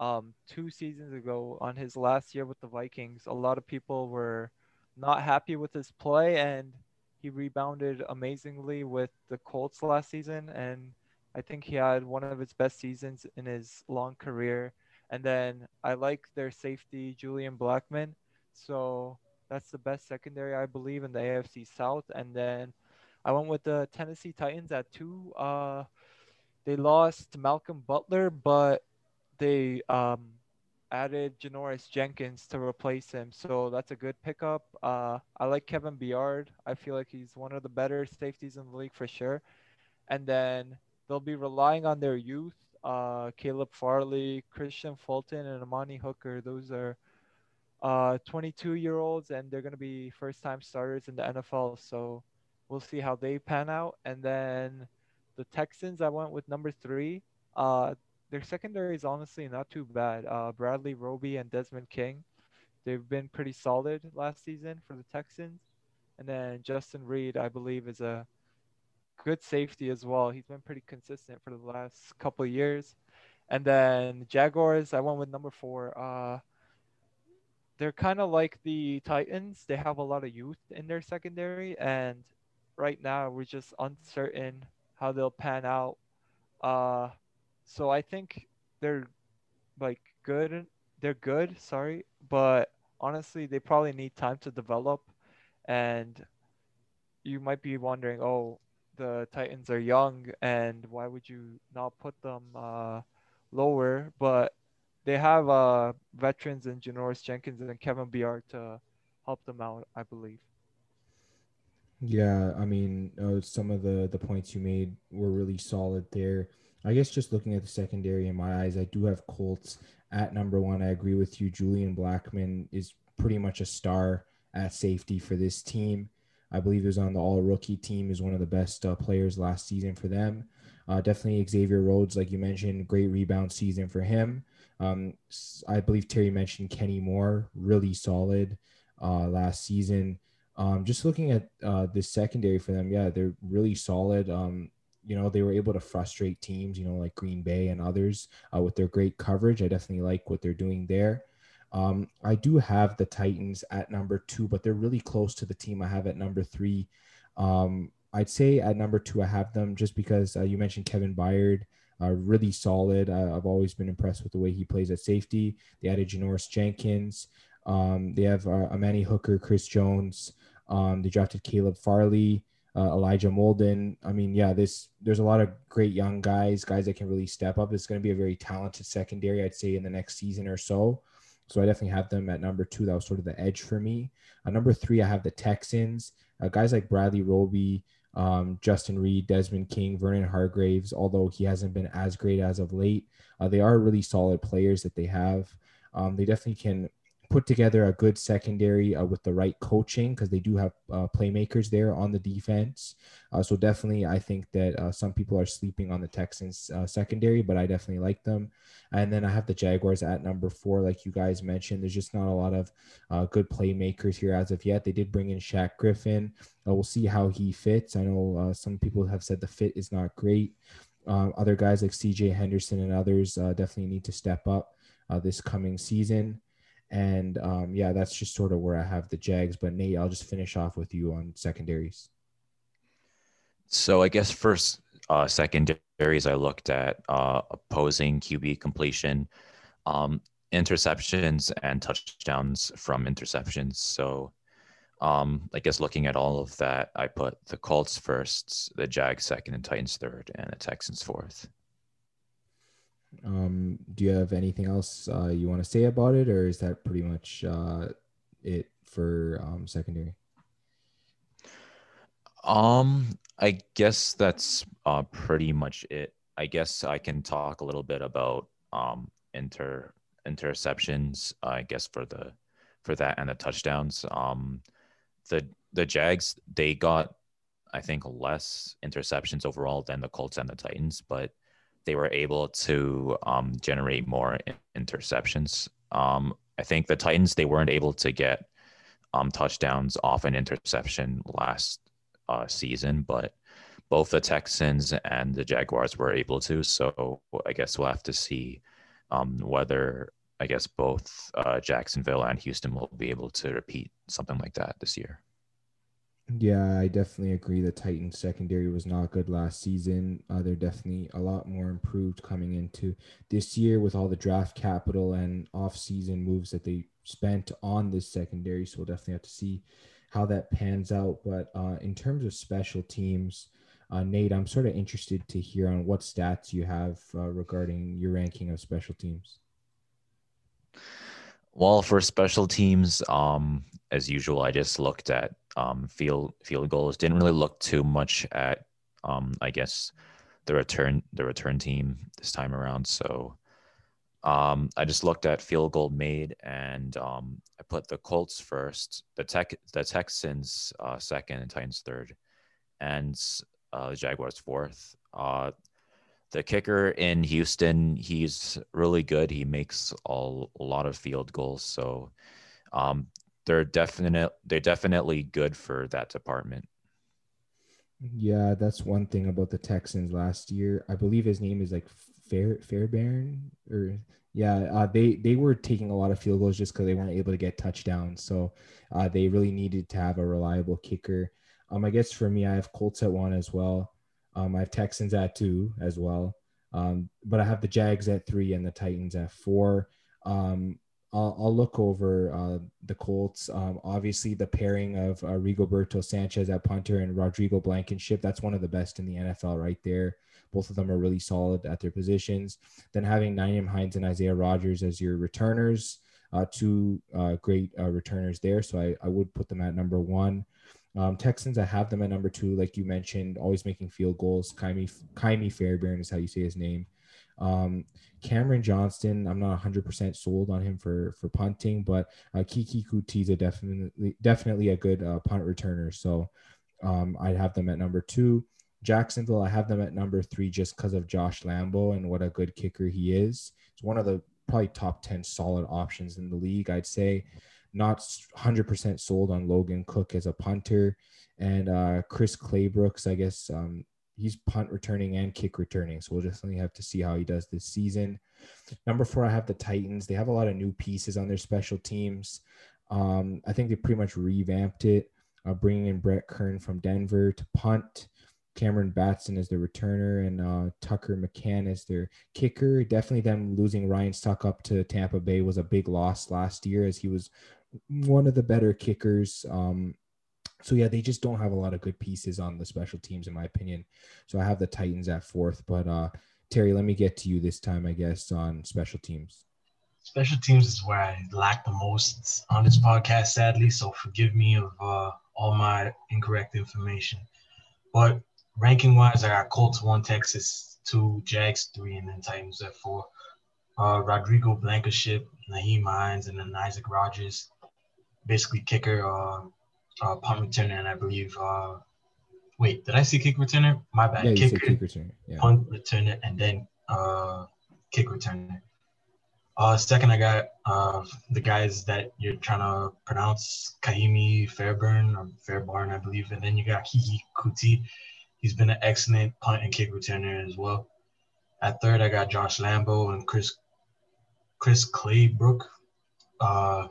Speaker 2: um, two seasons ago on his last year with the Vikings, a lot of people were not happy with his play, and he rebounded amazingly with the Colts last season. And I think he had one of his best seasons in his long career. And then I like their safety, Julian Blackmon. So that's the best secondary, I believe, in the AFC South. And then I went with the Tennessee Titans at two. Uh, they lost Malcolm Butler, but they um, added Janoris Jenkins to replace him. So that's a good pickup. Uh, I like Kevin Byard. I feel like he's one of the better safeties in the league for sure. And then they'll be relying on their youth. Uh, Caleb Farley, Kristian Fulton, and Amani Hooker. Those are uh, 22 year olds, and they're going to be first time starters in the NFL. So we'll see how they pan out. And then the Texans, I went with number three. Uh, their secondary is honestly not too bad. Uh, Bradley Roby and Desmond King, they've been pretty solid last season for the Texans. And then Justin Reid, I believe, is a good safety as well. He's been pretty consistent for the last couple years. And then Jaguars, I went with number four. Uh, they're kind of like the Titans. They have a lot of youth in their secondary, and right now we're just uncertain how they'll pan out. Uh, so I think they're like good. They're good. Sorry, but honestly, they probably need time to develop, and you might be wondering, oh, the Titans are young, and why would you not put them uh, lower? But they have uh, veterans in Janoris Jenkins and Kevin Byard to help them out, I believe.
Speaker 1: Yeah, I mean, uh, some of the the points you made were really solid there. I guess just looking at the secondary in my eyes, I do have Colts at number one. I agree with you. Julian Blackmon is pretty much a star at safety for this team. I believe he was on the all rookie team, is one of the best uh, players last season for them. Uh, definitely Xavier Rhodes, like you mentioned, great rebound season for him. Um, I believe Terry mentioned Kenny Moore, really solid uh, last season. Um, just looking at uh, the secondary for them, yeah, they're really solid. Um, you know, they were able to frustrate teams, you know, like Green Bay and others uh, with their great coverage. I definitely like what they're doing there. Um, I do have the Titans at number two, but they're really close to the team I have at number three. Um, I'd say at number two, I have them just because uh, you mentioned Kevin Byard, uh, really solid. Uh, I've always been impressed with the way he plays at safety. They added Janoris Jenkins. Um, they have uh, Amani Hooker, Chris Jones. Um, they drafted Caleb Farley, uh, Elijah Molden. I mean, yeah, this there's a lot of great young guys, guys that can really step up. It's going to be a very talented secondary, I'd say, in the next season or so. So I definitely have them at number two. That was sort of the edge for me. Uh, number three, I have the Texans. Uh, guys like Bradley Roby, um, Justin Reid, Desmond King, Vernon Hargreaves, although he hasn't been as great as of late, uh, they are really solid players that they have. Um, they definitely can put together a good secondary uh, with the right coaching because they do have uh, playmakers there on the defense. Uh, so definitely, I think that uh, some people are sleeping on the Texans uh, secondary, but I definitely like them. And then I have the Jaguars at number four, like you guys mentioned. There's just not a lot of uh, good playmakers here as of yet. They did bring in Shaq Griffin. we'll see how he fits. I know some people have said the fit is not great. other guys like C.J. Henderson and others definitely need to step up this coming season. And um, yeah, that's just sort of where I have the Jags. But Nate, I'll just finish off with you on secondaries.
Speaker 3: So I guess first uh, secondaries, I looked at uh, opposing QB completion, um, interceptions, and touchdowns from interceptions. So um, I guess looking at all of that, I put the Colts first, the Jags second, and Titans third, and the Texans fourth.
Speaker 1: Um, do you have anything else uh, you want to say about it, or is that pretty much uh, it for um, secondary?
Speaker 3: Um, I guess that's uh, pretty much it. I guess I can talk a little bit about um, inter interceptions. I guess for the for that and the touchdowns. Um, the the Jags they got I think less interceptions overall than the Colts and the Titans, but they were able to um, generate more interceptions. Um, I think the Titans they weren't able to get um, touchdowns off an interception last uh, season, but both the Texans and the Jaguars were able to. So I guess we'll have to see um, whether I guess both uh, Jacksonville and Houston will be able to repeat something like that this year.
Speaker 1: Yeah, I definitely agree. The Titans secondary was not good last season. Uh, they're definitely a lot more improved coming into this year with all the draft capital and off-season moves that they spent on this secondary. So we'll definitely have to see how that pans out. But uh, in terms of special teams, uh, Nate, I'm sort of interested to hear on what stats you have uh, regarding your ranking of special teams.
Speaker 3: Well, for special teams, um, as usual, I just looked at um, field field goals. Didn't really look too much at, um, I guess, the return the return team this time around. So um, I just looked at field goal made, and um, I put the Colts first, the Tech the Texans uh, second, and Titans third, and uh, the Jaguars fourth. Uh, the kicker in Houston, he's really good. He makes all, a lot of field goals. So um, they're definite they're definitely good for that department.
Speaker 1: Yeah, that's one thing about the Texans last year. I believe his name is like Fair Fairbairn or yeah, uh, they they were taking a lot of field goals just because they weren't able to get touchdowns. So uh, they really needed to have a reliable kicker. Um, I guess for me, I have Colts at one as well. Um, I have Texans at two as well. Um, but I have the Jags at three and the Titans at four. Um, I'll, I'll look over uh, the Colts. Um, obviously, the pairing of uh, Rigoberto Sanchez at punter and Rodrigo Blankenship, that's one of the best in the NFL right there. Both of them are really solid at their positions. Then having Nyheim Hines and Isaiah Rodgers as your returners, uh, two uh, great uh, returners there. So I, I would put them at number one. Um, Texans, I have them at number two, like you mentioned, always making field goals. Ka'imi, Ka'imi Fairbairn is how you say his name. Um, Cameron Johnston, I'm not 100% sold on him for for punting, but uh, Coutee is definitely definitely a good uh, punt returner. So um, I'd have them at number two. Jacksonville, I have them at number three just because of Josh Lambo and what a good kicker he is. It's one of the probably top 10 solid options in the league, I'd say. Not 100% sold on Logan Cooke as a punter. And uh, Chris Claybrooks, I guess um, he's punt returning and kick returning. So we'll definitely have to see how he does this season. Number four, I have the Titans. They have a lot of new pieces on their special teams. Um, I think they pretty much revamped it, uh, bringing in Brett Kern from Denver to punt. Cameron Batson as the returner and uh, Tucker McCann as their kicker. Definitely them losing Ryan Succop to Tampa Bay was a big loss last year as he was one of the better kickers um, so yeah, they just don't have a lot of good pieces on the special teams, in my opinion. So I have the Titans at fourth. But uh, Terry, let me get to you this time, I guess, on special teams.
Speaker 4: Special teams is where I lack the most on this podcast, sadly. So forgive me of uh, all my incorrect information. But ranking wise, I got Colts one, Texas two, Jags three, and then Titans at four. uh, Rodrigo Blankenship, Nyheim Hines, and then Isaac Rodgers. Basically, kicker, uh, uh, punt returner, and I believe. Uh, wait, did I see kick returner? My bad.
Speaker 1: Yeah,
Speaker 4: kicker,
Speaker 1: kick returner. Yeah.
Speaker 4: punt returner, and then uh, kick returner. Uh, second, I got uh, the guys that you're trying to pronounce Kahimi Fairburn or Fairbarn, I believe. And then you got Keke Coutee. He's been an excellent punt and kick returner as well. At third, I got Josh Lambo and Chris Chris Claybrook. Uh,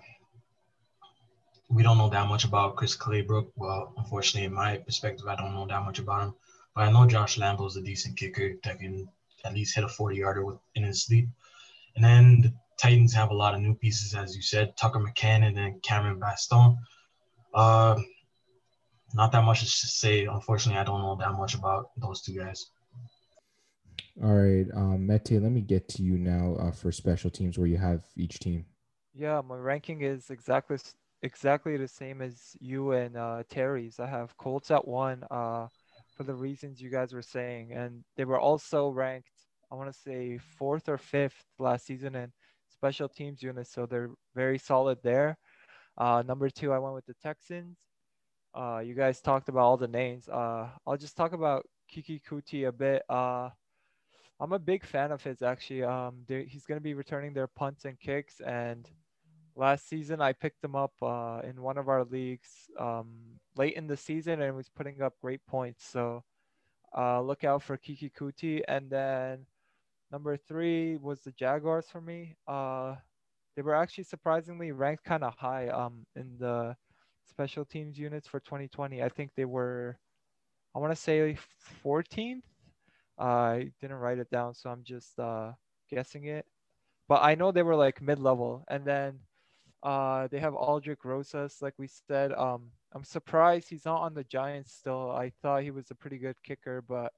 Speaker 4: we don't know that much about Chris Claybrook. Well, unfortunately, in my perspective, I don't know that much about him. But I know Josh Lambo is a decent kicker that can at least hit a 40 yarder in his sleep. And then the Titans have a lot of new pieces, as you said, Tucker McCann and then Cameron Baston. Uh, not that much to say. Unfortunately, I don't know that much about those two guys.
Speaker 1: All right, um, Mete, let me get to you now uh, for special teams where you have each team.
Speaker 2: Yeah, my ranking is exactly exactly the same as you and uh, Terry's. I have Colts at one uh, for the reasons you guys were saying, and they were also ranked. I want to say fourth or fifth last season in special teams units, so they're very solid there. Uh, number two, I went with the Texans. Uh, you guys talked about all the names. Uh, I'll just talk about Keke Coutee a bit. Uh, I'm a big fan of his actually. Um, he's going to be returning their punts and kicks. And last season, I picked him up uh, in one of our leagues um, late in the season and was putting up great points. So uh, look out for Keke Coutee. And then number three was the Jaguars for me. Uh, they were actually surprisingly ranked kind of high um, in the special teams units for 2020. I think they were, I want to say 14th. Uh, I didn't write it down, so I'm just uh, guessing it. But I know they were like mid-level, and then uh, they have Aldrick Rosas, like we said. Um, I'm surprised he's not on the Giants still. I thought he was a pretty good kicker, but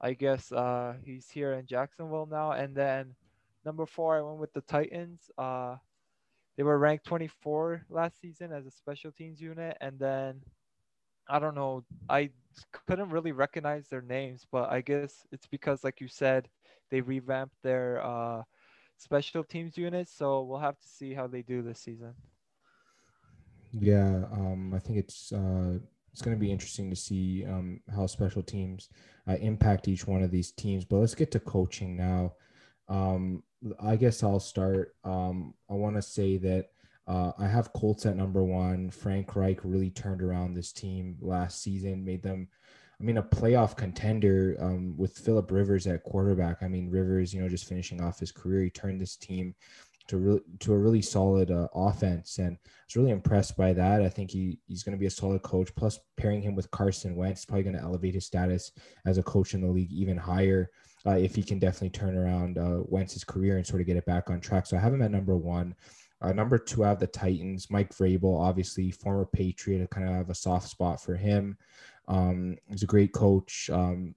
Speaker 2: I guess uh, he's here in Jacksonville now. And then number four, I went with the Titans. Uh, they were ranked 24 last season as a special teams unit, and then I don't know, I couldn't really recognize their names, but I guess it's because, like you said, they revamped their uh, special teams unit. So we'll have to see how they do this season.
Speaker 1: Yeah, um, I think it's uh, it's going to be interesting to see um, how special teams uh, impact each one of these teams. But let's get to coaching now. Um, I guess I'll start. Um, I want to say that uh, I have Colts at number one. Frank Reich really turned around this team last season, made them, I mean, a playoff contender um, with Philip Rivers at quarterback. I mean, Rivers, you know, just finishing off his career, he turned this team to really to a really solid uh, offense, and I was really impressed by that. I think he he's going to be a solid coach. Plus, pairing him with Carson Wentz is probably going to elevate his status as a coach in the league even higher uh, if he can definitely turn around uh, Wentz's career and sort of get it back on track. So I have him at number one. Uh, number two, I have the Titans. Mike Vrabel, obviously former Patriot, I kind of have a soft spot for him. Um, he's a great coach. Um,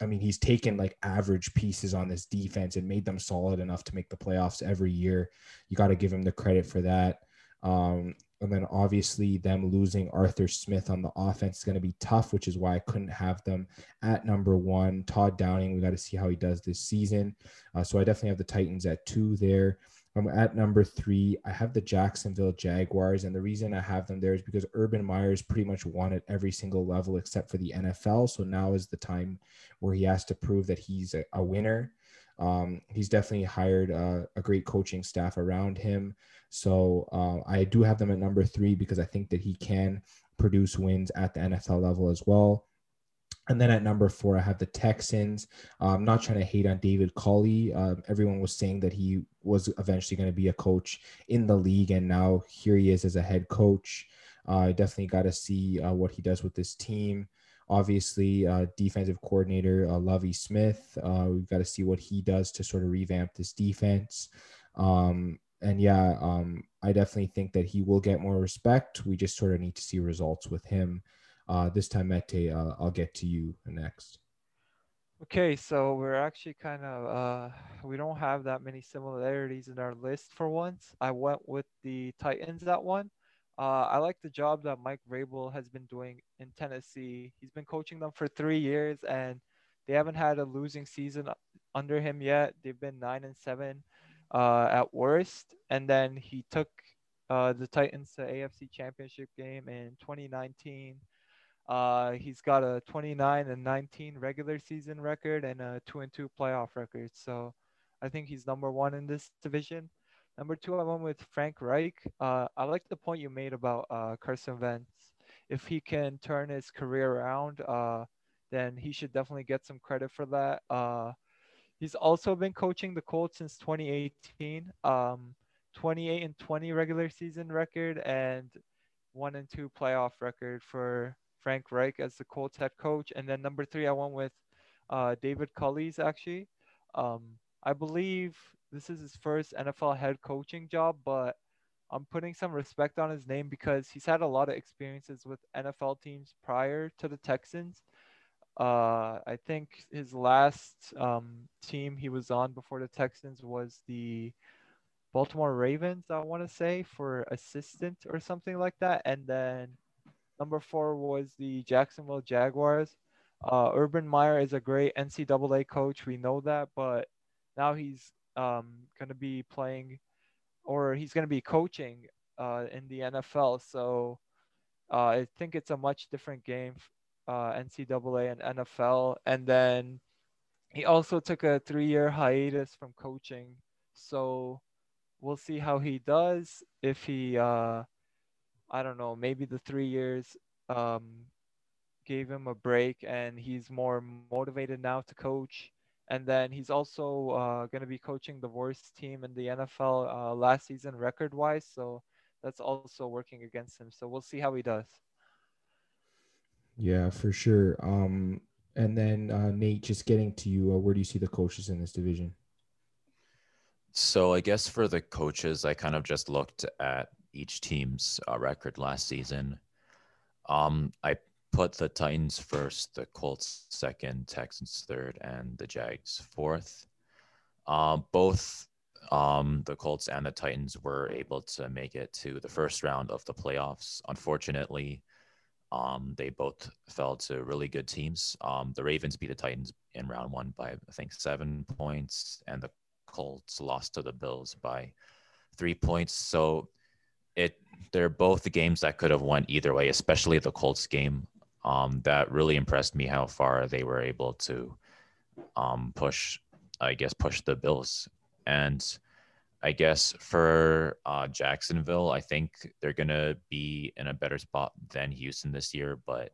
Speaker 1: I mean, he's taken like average pieces on this defense and made them solid enough to make the playoffs every year. You got to give him the credit for that. Um, and then obviously them losing Arthur Smith on the offense is going to be tough, which is why I couldn't have them at number one. Todd Downing, we got to see how he does this season. Uh, so I definitely have the Titans at two there. I'm at number three. I have the Jacksonville Jaguars, and the reason I have them there is because Urban Meyer's pretty much won at every single level except for the NFL. So now is the time where he has to prove that he's a, a winner. Um, he's definitely hired a, a, great coaching staff around him. So uh, I do have them at number three because I think that he can produce wins at the NFL level as well. And then at number four, I have the Texans. Uh, I'm not trying to hate on David Culley. Uh, everyone was saying that he was eventually going to be a coach in the league, and now here he is as a head coach. Uh, I definitely got to see uh, what he does with this team. Obviously, uh, defensive coordinator uh, Lovie Smith. we've got to see what he does to sort of revamp this defense. Um, and yeah, um, I definitely think that he will get more respect. We just sort of need to see results with him. Uh, this time, Mete, uh, I'll get to you next.
Speaker 2: Okay, so we're actually kind of uh, we don't have that many similarities in our list for once. I went with the Titans that one. Uh, I like the job that Mike Vrabel has been doing in Tennessee. He's been coaching them for three years, and they haven't had a losing season under him yet. They've been nine and seven uh, at worst, and then he took uh, the Titans to AFC Championship game in 2019. Uh, he's got a 29 and 19 regular season record and a two and two playoff record. So I think he's number one in this division. Number two, I went with Frank Reich. Uh, I like the point you made about uh, Carson Wentz. If he can turn his career around, uh, then he should definitely get some credit for that. Uh, he's also been coaching the Colts since 2018. Um, 28 and 20 regular season record and one and two playoff record for Frank Reich as the Colts head coach. And then number three, I went with uh, David Culley's actually. Um, I believe this is his first NFL head coaching job, but I'm putting some respect on his name because he's had a lot of experiences with NFL teams prior to the Texans. Uh, I think his last um, team he was on before the Texans was the Baltimore Ravens, I want to say, for assistant or something like that. And then number four was the Jacksonville Jaguars. Uh, Urban Meyer is a great NCAA coach. We know that, but now he's um, going to be playing or he's going to be coaching uh, in the NFL. So uh, I think it's a much different game, uh, NCAA and NFL. And then he also took a three year hiatus from coaching. So we'll see how he does. If he, uh, I don't know, maybe the three years um, gave him a break and he's more motivated now to coach. And then he's also uh, going to be coaching the worst team in the NFL uh, last season, record wise. So that's also working against him. So we'll see how he does.
Speaker 1: Yeah, for sure. Um, and then uh, Nate, just getting to you, uh, where do you see the coaches in this division?
Speaker 3: So I guess for the coaches, I kind of just looked at each team's uh, record last season. Um, I put the Titans first, the Colts second, Texans third, and the Jags fourth. Um, both um, the Colts and the Titans were able to make it to the first round of the playoffs. Unfortunately, um, they both fell to really good teams. Um, the Ravens beat the Titans in round one by I think seven points, and the Colts lost to the Bills by three points. So it they're both games that could have went either way, especially the Colts game. Um, that really impressed me how far they were able to um, push, I guess, push the Bills. And I guess for uh, Jacksonville, I think they're gonna be in a better spot than Houston this year, but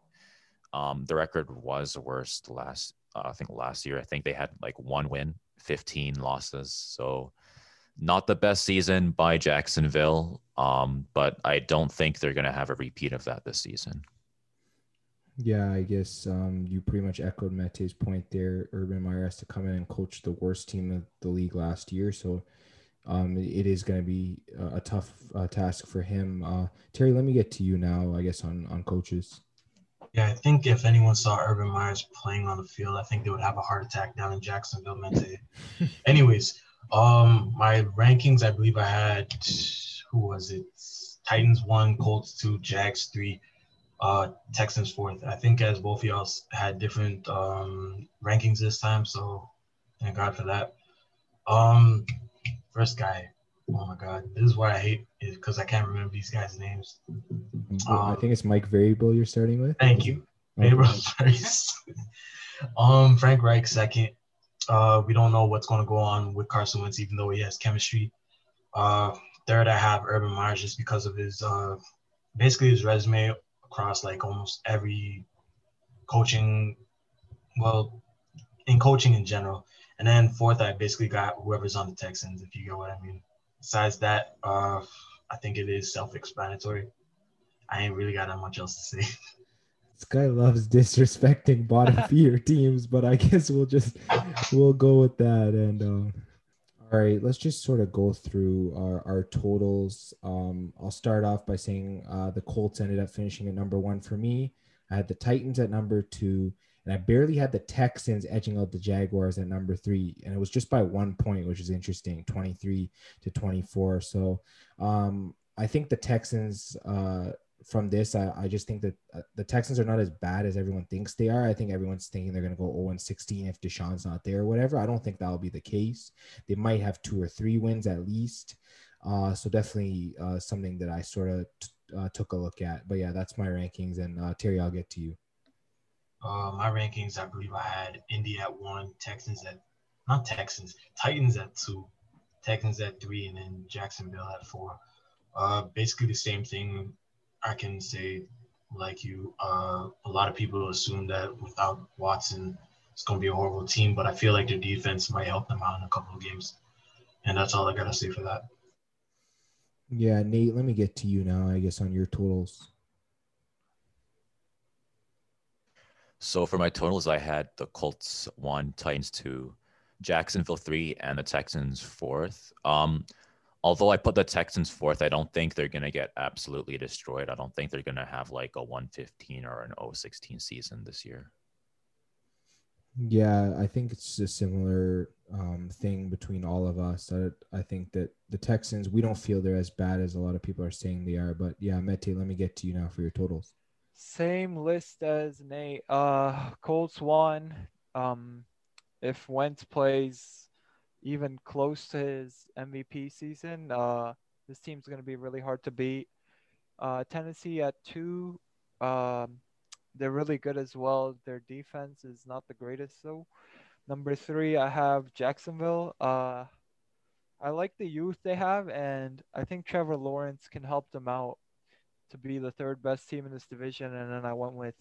Speaker 3: um, the record was worst last. Uh, I think last year. I think they had like one win 15 losses. So not the best season by Jacksonville, um, but I don't think they're going to have a repeat of that this season.
Speaker 1: Yeah, I guess um, you pretty much echoed Mete's point there. Urban Meyer has to come in and coach the worst team of the league last year, so um, it is going to be a, tough uh, task for him. Uh, Terry, let me get to you now. I guess on on coaches.
Speaker 4: Yeah, I think if anyone saw Urban Meyers playing on the field, I think they would have a heart attack down in Jacksonville, Mente. Anyways, um, my rankings, I believe I had who was it? Titans one, Colts two, Jags three, uh, Texans fourth. I think as both of y'all had different um rankings this time, so thank God for that. Um, first guy, oh my God, this is why I hate it because I can't remember these guys' names.
Speaker 1: Um, I think it's Mike Variable you're starting with.
Speaker 4: Thank you. Vrabel first. um, Frank Reich second. Uh, we don't know what's going to go on with Carson Wentz, even though he has chemistry. Uh, third, I have Urban Meyer just because of his uh, basically his resume across like almost every coaching, well, in coaching in general. And then fourth, I basically got whoever's on the Texans, if you get what I mean. Besides that, uh, I think it is self-explanatory. I ain't really got that much else to say.
Speaker 1: This guy loves disrespecting bottom tier teams, but I guess we'll just we'll go with that. And uh, all right, let's just sort of go through our, our totals. Um, I'll start off by saying uh, the Colts ended up finishing at number one for me. I had the Titans at number two, and I barely had the Texans edging out the Jaguars at number three, and it was just by one point, which is interesting, twenty three to twenty four. So um, I think the Texans. Uh, from this, I, I just think that uh, the Texans are not as bad as everyone thinks they are. I think everyone's thinking they're going to go 0 16 if Deshaun's not there or whatever. I don't think that'll be the case. They might have two or three wins at least. Uh, so definitely uh, something that I sort of t- uh, took a look at. But yeah, that's my rankings. And uh, Terry, I'll get to you.
Speaker 4: My rankings, I believe I had Indy at one, Texans at not Texans, Titans at two, Texans at three, and then Jacksonville at four. Basically the same thing. I can say, like you, uh, a lot of people assume that without Watson, it's going to be a horrible team, but I feel like their defense might help them out in a couple of games. And that's all I got to say for that.
Speaker 1: Yeah, Nate, let me get to you now, I guess, on your totals.
Speaker 3: So for my totals, I had the Colts one, Titans two, Jacksonville three, and the Texans fourth. Um, although I put the Texans fourth, I don't think they're gonna get absolutely destroyed. I don't think they're gonna have like a 115 or an 016 season this year.
Speaker 1: Yeah, I think it's a similar um, thing between all of us. I, I think that the Texans, we don't feel they're as bad as a lot of people are saying they are. But yeah, Mete, let me get to you now for your totals.
Speaker 2: Same list as Nate. Uh, Colts one. Um, if Wentz plays even close to his MVP season, uh, this team's going to be really hard to beat. Uh, Tennessee at two. Um, they're really good as well. Their defense is not the greatest though. Number three, I have Jacksonville. Uh, I like the youth they have, and I think Trevor Lawrence can help them out to be the third best team in this division. And then I went with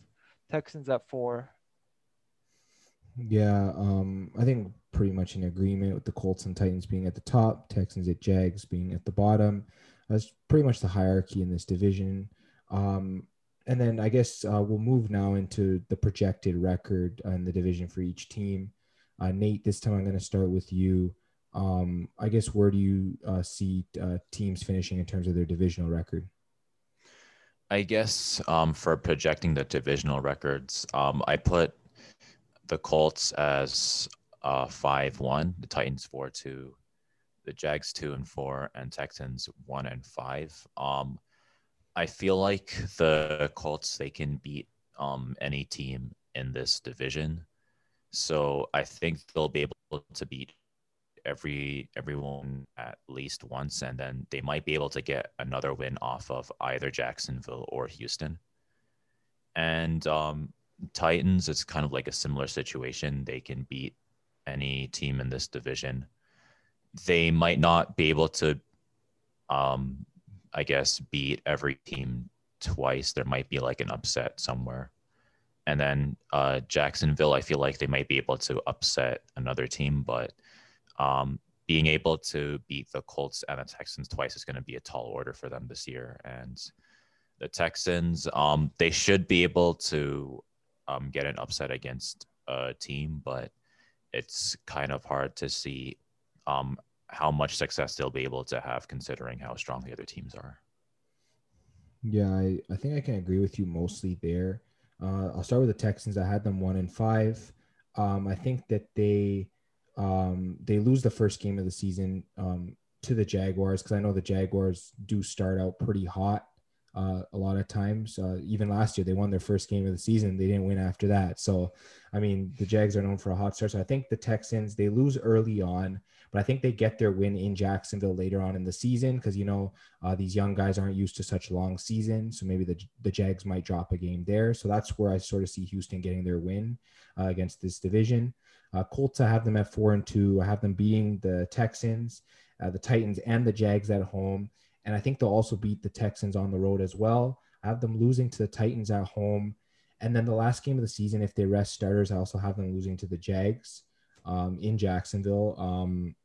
Speaker 2: Texans at four.
Speaker 1: Yeah, um, I think pretty much in agreement with the Colts and Titans being at the top, Texans at Jags being at the bottom. That's pretty much the hierarchy in this division. Um, and then I guess uh, we'll move now into the projected record in the division for each team. Uh, Nate, this time I'm going to start with you. Um, I guess where do you uh, see uh, teams finishing in terms of their divisional record?
Speaker 3: I guess um, for projecting the divisional records, um, I put the Colts as uh, five one, the Titans four two, the Jags two and four, and Texans one and five. Um, I feel like the Colts they can beat um, any team in this division, so I think they'll be able to beat every everyone at least once, and then they might be able to get another win off of either Jacksonville or Houston. And um, Titans, it's kind of like a similar situation. They can beat any team in this division. They might not be able to, um, I guess, beat every team twice. There might be like an upset somewhere. And then uh, Jacksonville, I feel like they might be able to upset another team, but um, being able to beat the Colts and the Texans twice is going to be a tall order for them this year. And the Texans, um, they should be able to um, get an upset against a team, but it's kind of hard to see um, how much success they'll be able to have considering how strong the other teams are.
Speaker 1: Yeah, I, I think I can agree with you mostly there. Uh, I'll start with the Texans. I had them one and five. Um, I think that they um, they lose the first game of the season um, to the Jaguars because I know the Jaguars do start out pretty hot uh, a lot of times. Uh, even last year, they won their first game of the season. They didn't win after that. So, I mean, the Jags are known for a hot start. So I think the Texans, they lose early on, but I think they get their win in Jacksonville later on in the season because, you know, uh, these young guys aren't used to such long seasons. So maybe the, the Jags might drop a game there. So that's where I sort of see Houston getting their win uh, against this division. Uh, Colts, I have them at four and two. I have them beating the Texans, uh, the Titans, and the Jags at home. And I think they'll also beat the Texans on the road as well. I have them losing to the Titans at home. And then the last game of the season, if they rest starters, I also have them losing to the Jags um, in Jacksonville. Um,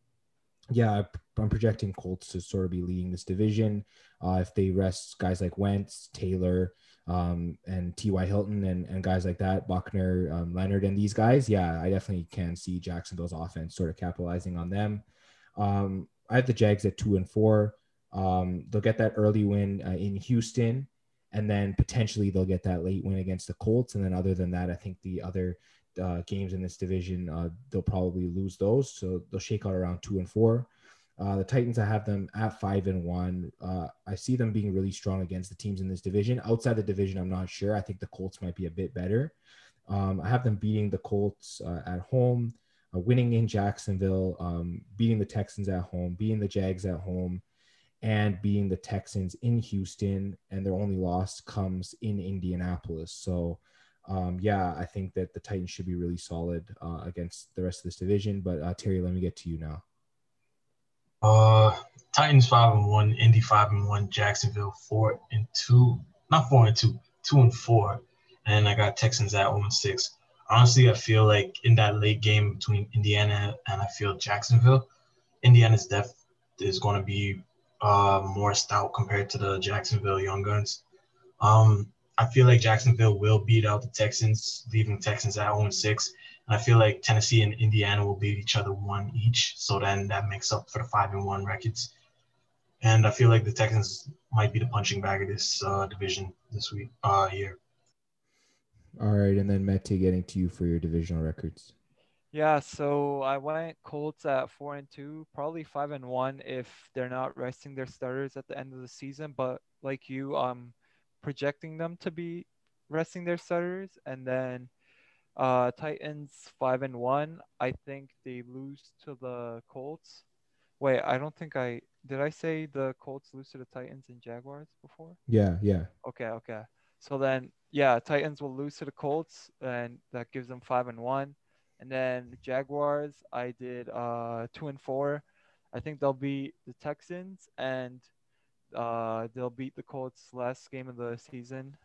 Speaker 1: yeah, I'm projecting Colts to sort of be leading this division. Uh, if they rest guys like Wentz, Taylor, um, and T.Y. Hilton and, and guys like that, Buckner, um, Leonard, and these guys, yeah, I definitely can see Jacksonville's offense sort of capitalizing on them. Um, I have the Jags at two and four. Um, they'll get that early win uh, in Houston, and then potentially they'll get that late win against the Colts. And then other than that, I think the other uh, games in this division, uh, they'll probably lose those. So they'll shake out around two and four. Uh, the Titans, I have them at five and one. Uh, I see them being really strong against the teams in this division. Outside the division, I'm not sure. I think the Colts might be a bit better. Um, I have them beating the Colts uh, at home, winning in Jacksonville, um, beating the Texans at home, beating the Jags at home, and beating the Texans in Houston. And their only loss comes in Indianapolis. So, um, yeah, I think that the Titans should be really solid uh, against the rest of this division. But uh, Terry, let me get to you now.
Speaker 4: Uh, Titans five and one, Indy five and one, Jacksonville four and two, not four and two, two and four, and I got Texans at one six. Honestly, I feel like in that late game between Indiana and I feel Jacksonville, Indiana's depth is going to be uh, more stout compared to the Jacksonville Young Guns. Um, I feel like Jacksonville will beat out the Texans, leaving Texans at 0 6. And I feel like Tennessee and Indiana will beat each other one each. So then that makes up for the five and one records. And I feel like the Texans might be the punching bag of this uh, division this week, uh, year.
Speaker 1: All right, and then Mete getting to you for your divisional records.
Speaker 2: Yeah, so I went Colts at four and two, probably five and one if they're not resting their starters at the end of the season. But like you, um, projecting them to be resting their starters, and then uh, Titans five and one. I think they lose to the Colts. Wait, I don't think I did. I say the Colts lose to the Titans and Jaguars before.
Speaker 1: Yeah, yeah.
Speaker 2: Okay, okay. So then, yeah, Titans will lose to the Colts, and that gives them five and one. And then Jaguars, I did uh two and four. I think they'll beat the Texans and uh they'll beat the Colts last game of the season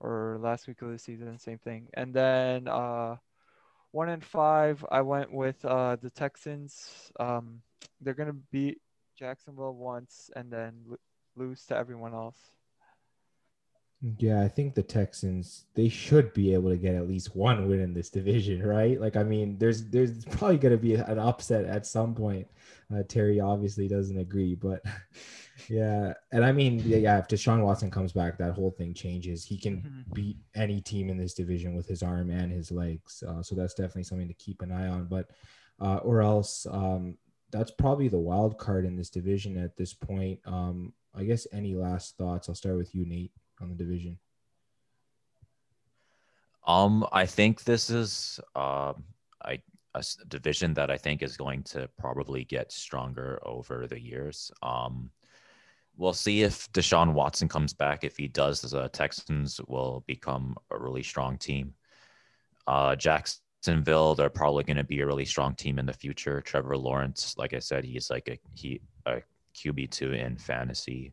Speaker 2: or last week of the season, same thing. And then uh, one and five, I went with uh, the Texans. Um, they're gonna beat Jacksonville once and then lo- lose to everyone else.
Speaker 1: Yeah, I think the Texans they should be able to get at least one win in this division, right? Like, I mean, there's there's probably going to be an upset at some point. Uh, Terry obviously doesn't agree, but yeah, and I mean, yeah, if Deshaun Watson comes back, that whole thing changes. He can
Speaker 2: Mhm.
Speaker 1: beat any team in this division with his arm and his legs, uh, so that's definitely something to keep an eye on. But uh, or else, um, that's probably the wild card in this division at this point. Um, I guess any last thoughts? I'll start with you, Nate on the division?
Speaker 3: Um, I think this is um, I, a division that I think is going to probably get stronger over the years. Um, we'll see if Deshaun Watson comes back. If he does, the Texans will become a really strong team. Uh, Jacksonville, they're probably going to be a really strong team in the future. Trevor Lawrence, like I said, he's like a he a QB two in fantasy.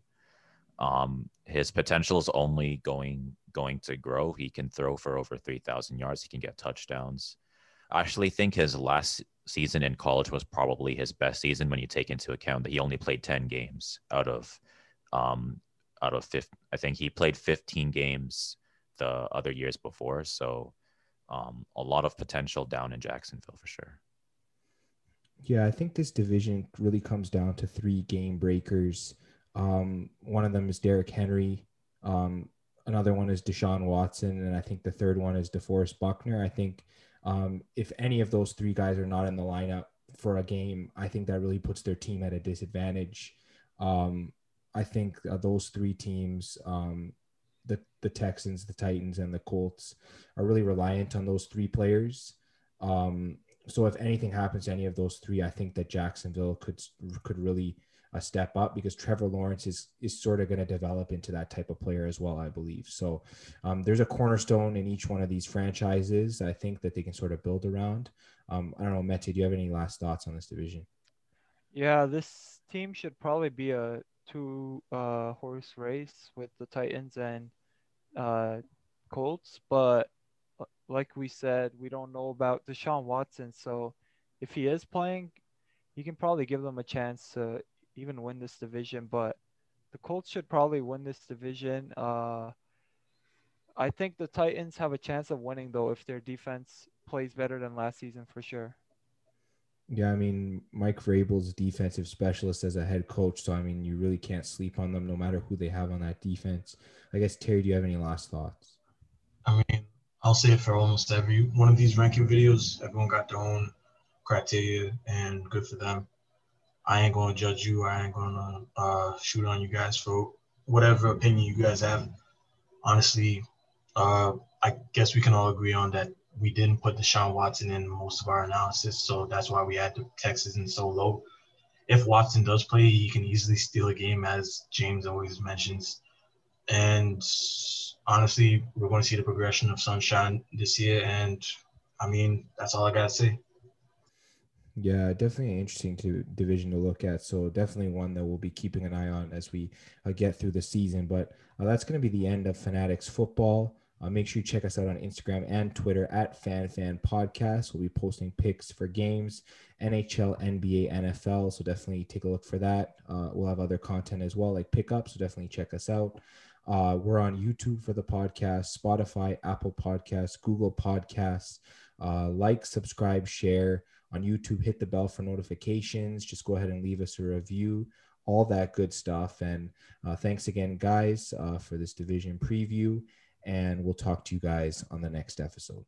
Speaker 3: Um, his potential is only going going to grow. He can throw for over three thousand yards. He can get touchdowns. I actually think his last season in college was probably his best season when you take into account that he only played ten games out of um out of fifth. I think he played fifteen games the other years before. So um, a lot of potential down in Jacksonville for sure.
Speaker 1: Yeah, I think this division really comes down to three game breakers. Um, one of them is Derrick Henry. Um, another one is Deshaun Watson, and I think the third one is DeForest Buckner. I think um, if any of those three guys are not in the lineup for a game, I think that really puts their team at a disadvantage. Um, I think uh, those three teams, um, the the Texans, the Titans, and the Colts, are really reliant on those three players. Um, so if anything happens to any of those three, I think that Jacksonville could could really uh, step up because Trevor Lawrence is is sort of going to develop into that type of player as well, I believe. So um, there's a cornerstone in each one of these franchises. I think that they can sort of build around. Um, I don't know, Mete, do you have any last thoughts on this division?
Speaker 2: Yeah, this team should probably be a two uh, horse race with the Titans and uh, Colts, but uh, like we said, we don't know about Deshaun Watson. So if he is playing, he can probably give them a chance to even win this division. But the Colts should probably win this division. Uh, I think the Titans have a chance of winning though if their defense plays better than last season for sure.
Speaker 1: Yeah, I mean, Mike Vrabel's defensive specialist as a head coach. So, I mean, you really can't sleep on them no matter who they have on that defense. I guess, Terry, do you have any last thoughts?
Speaker 4: I mean, I'll say it for almost every one of these ranking videos. Everyone got their own criteria, and good for them. I ain't gonna judge you. I ain't gonna uh, shoot on you guys for whatever opinion you guys have. Honestly, uh, I guess we can all agree on that we didn't put Deshaun Watson in most of our analysis, so that's why we had the Texas in so low. If Watson does play, he can easily steal a game, as James always mentions. And honestly, we're going to see the progression of Sunshine this year. And I mean, that's all I got to say.
Speaker 1: Yeah, definitely an interesting to, division to look at. So definitely one that we'll be keeping an eye on as we uh, get through the season. But uh, that's going to be the end of Fanatics football. Uh, make sure you check us out on Instagram and Twitter at FanFan Podcast. We'll be posting picks for games, NHL, NBA, NFL. So definitely take a look for that. Uh, we'll have other content as well, like pickups. So definitely check us out. Uh, we're on YouTube for the podcast, Spotify, Apple Podcasts, Google Podcasts. Uh, like, subscribe, share on YouTube. Hit the bell for notifications. Just go ahead and leave us a review. All that good stuff. And uh, thanks again, guys, uh, for this division preview. And we'll talk to you guys on the next episode.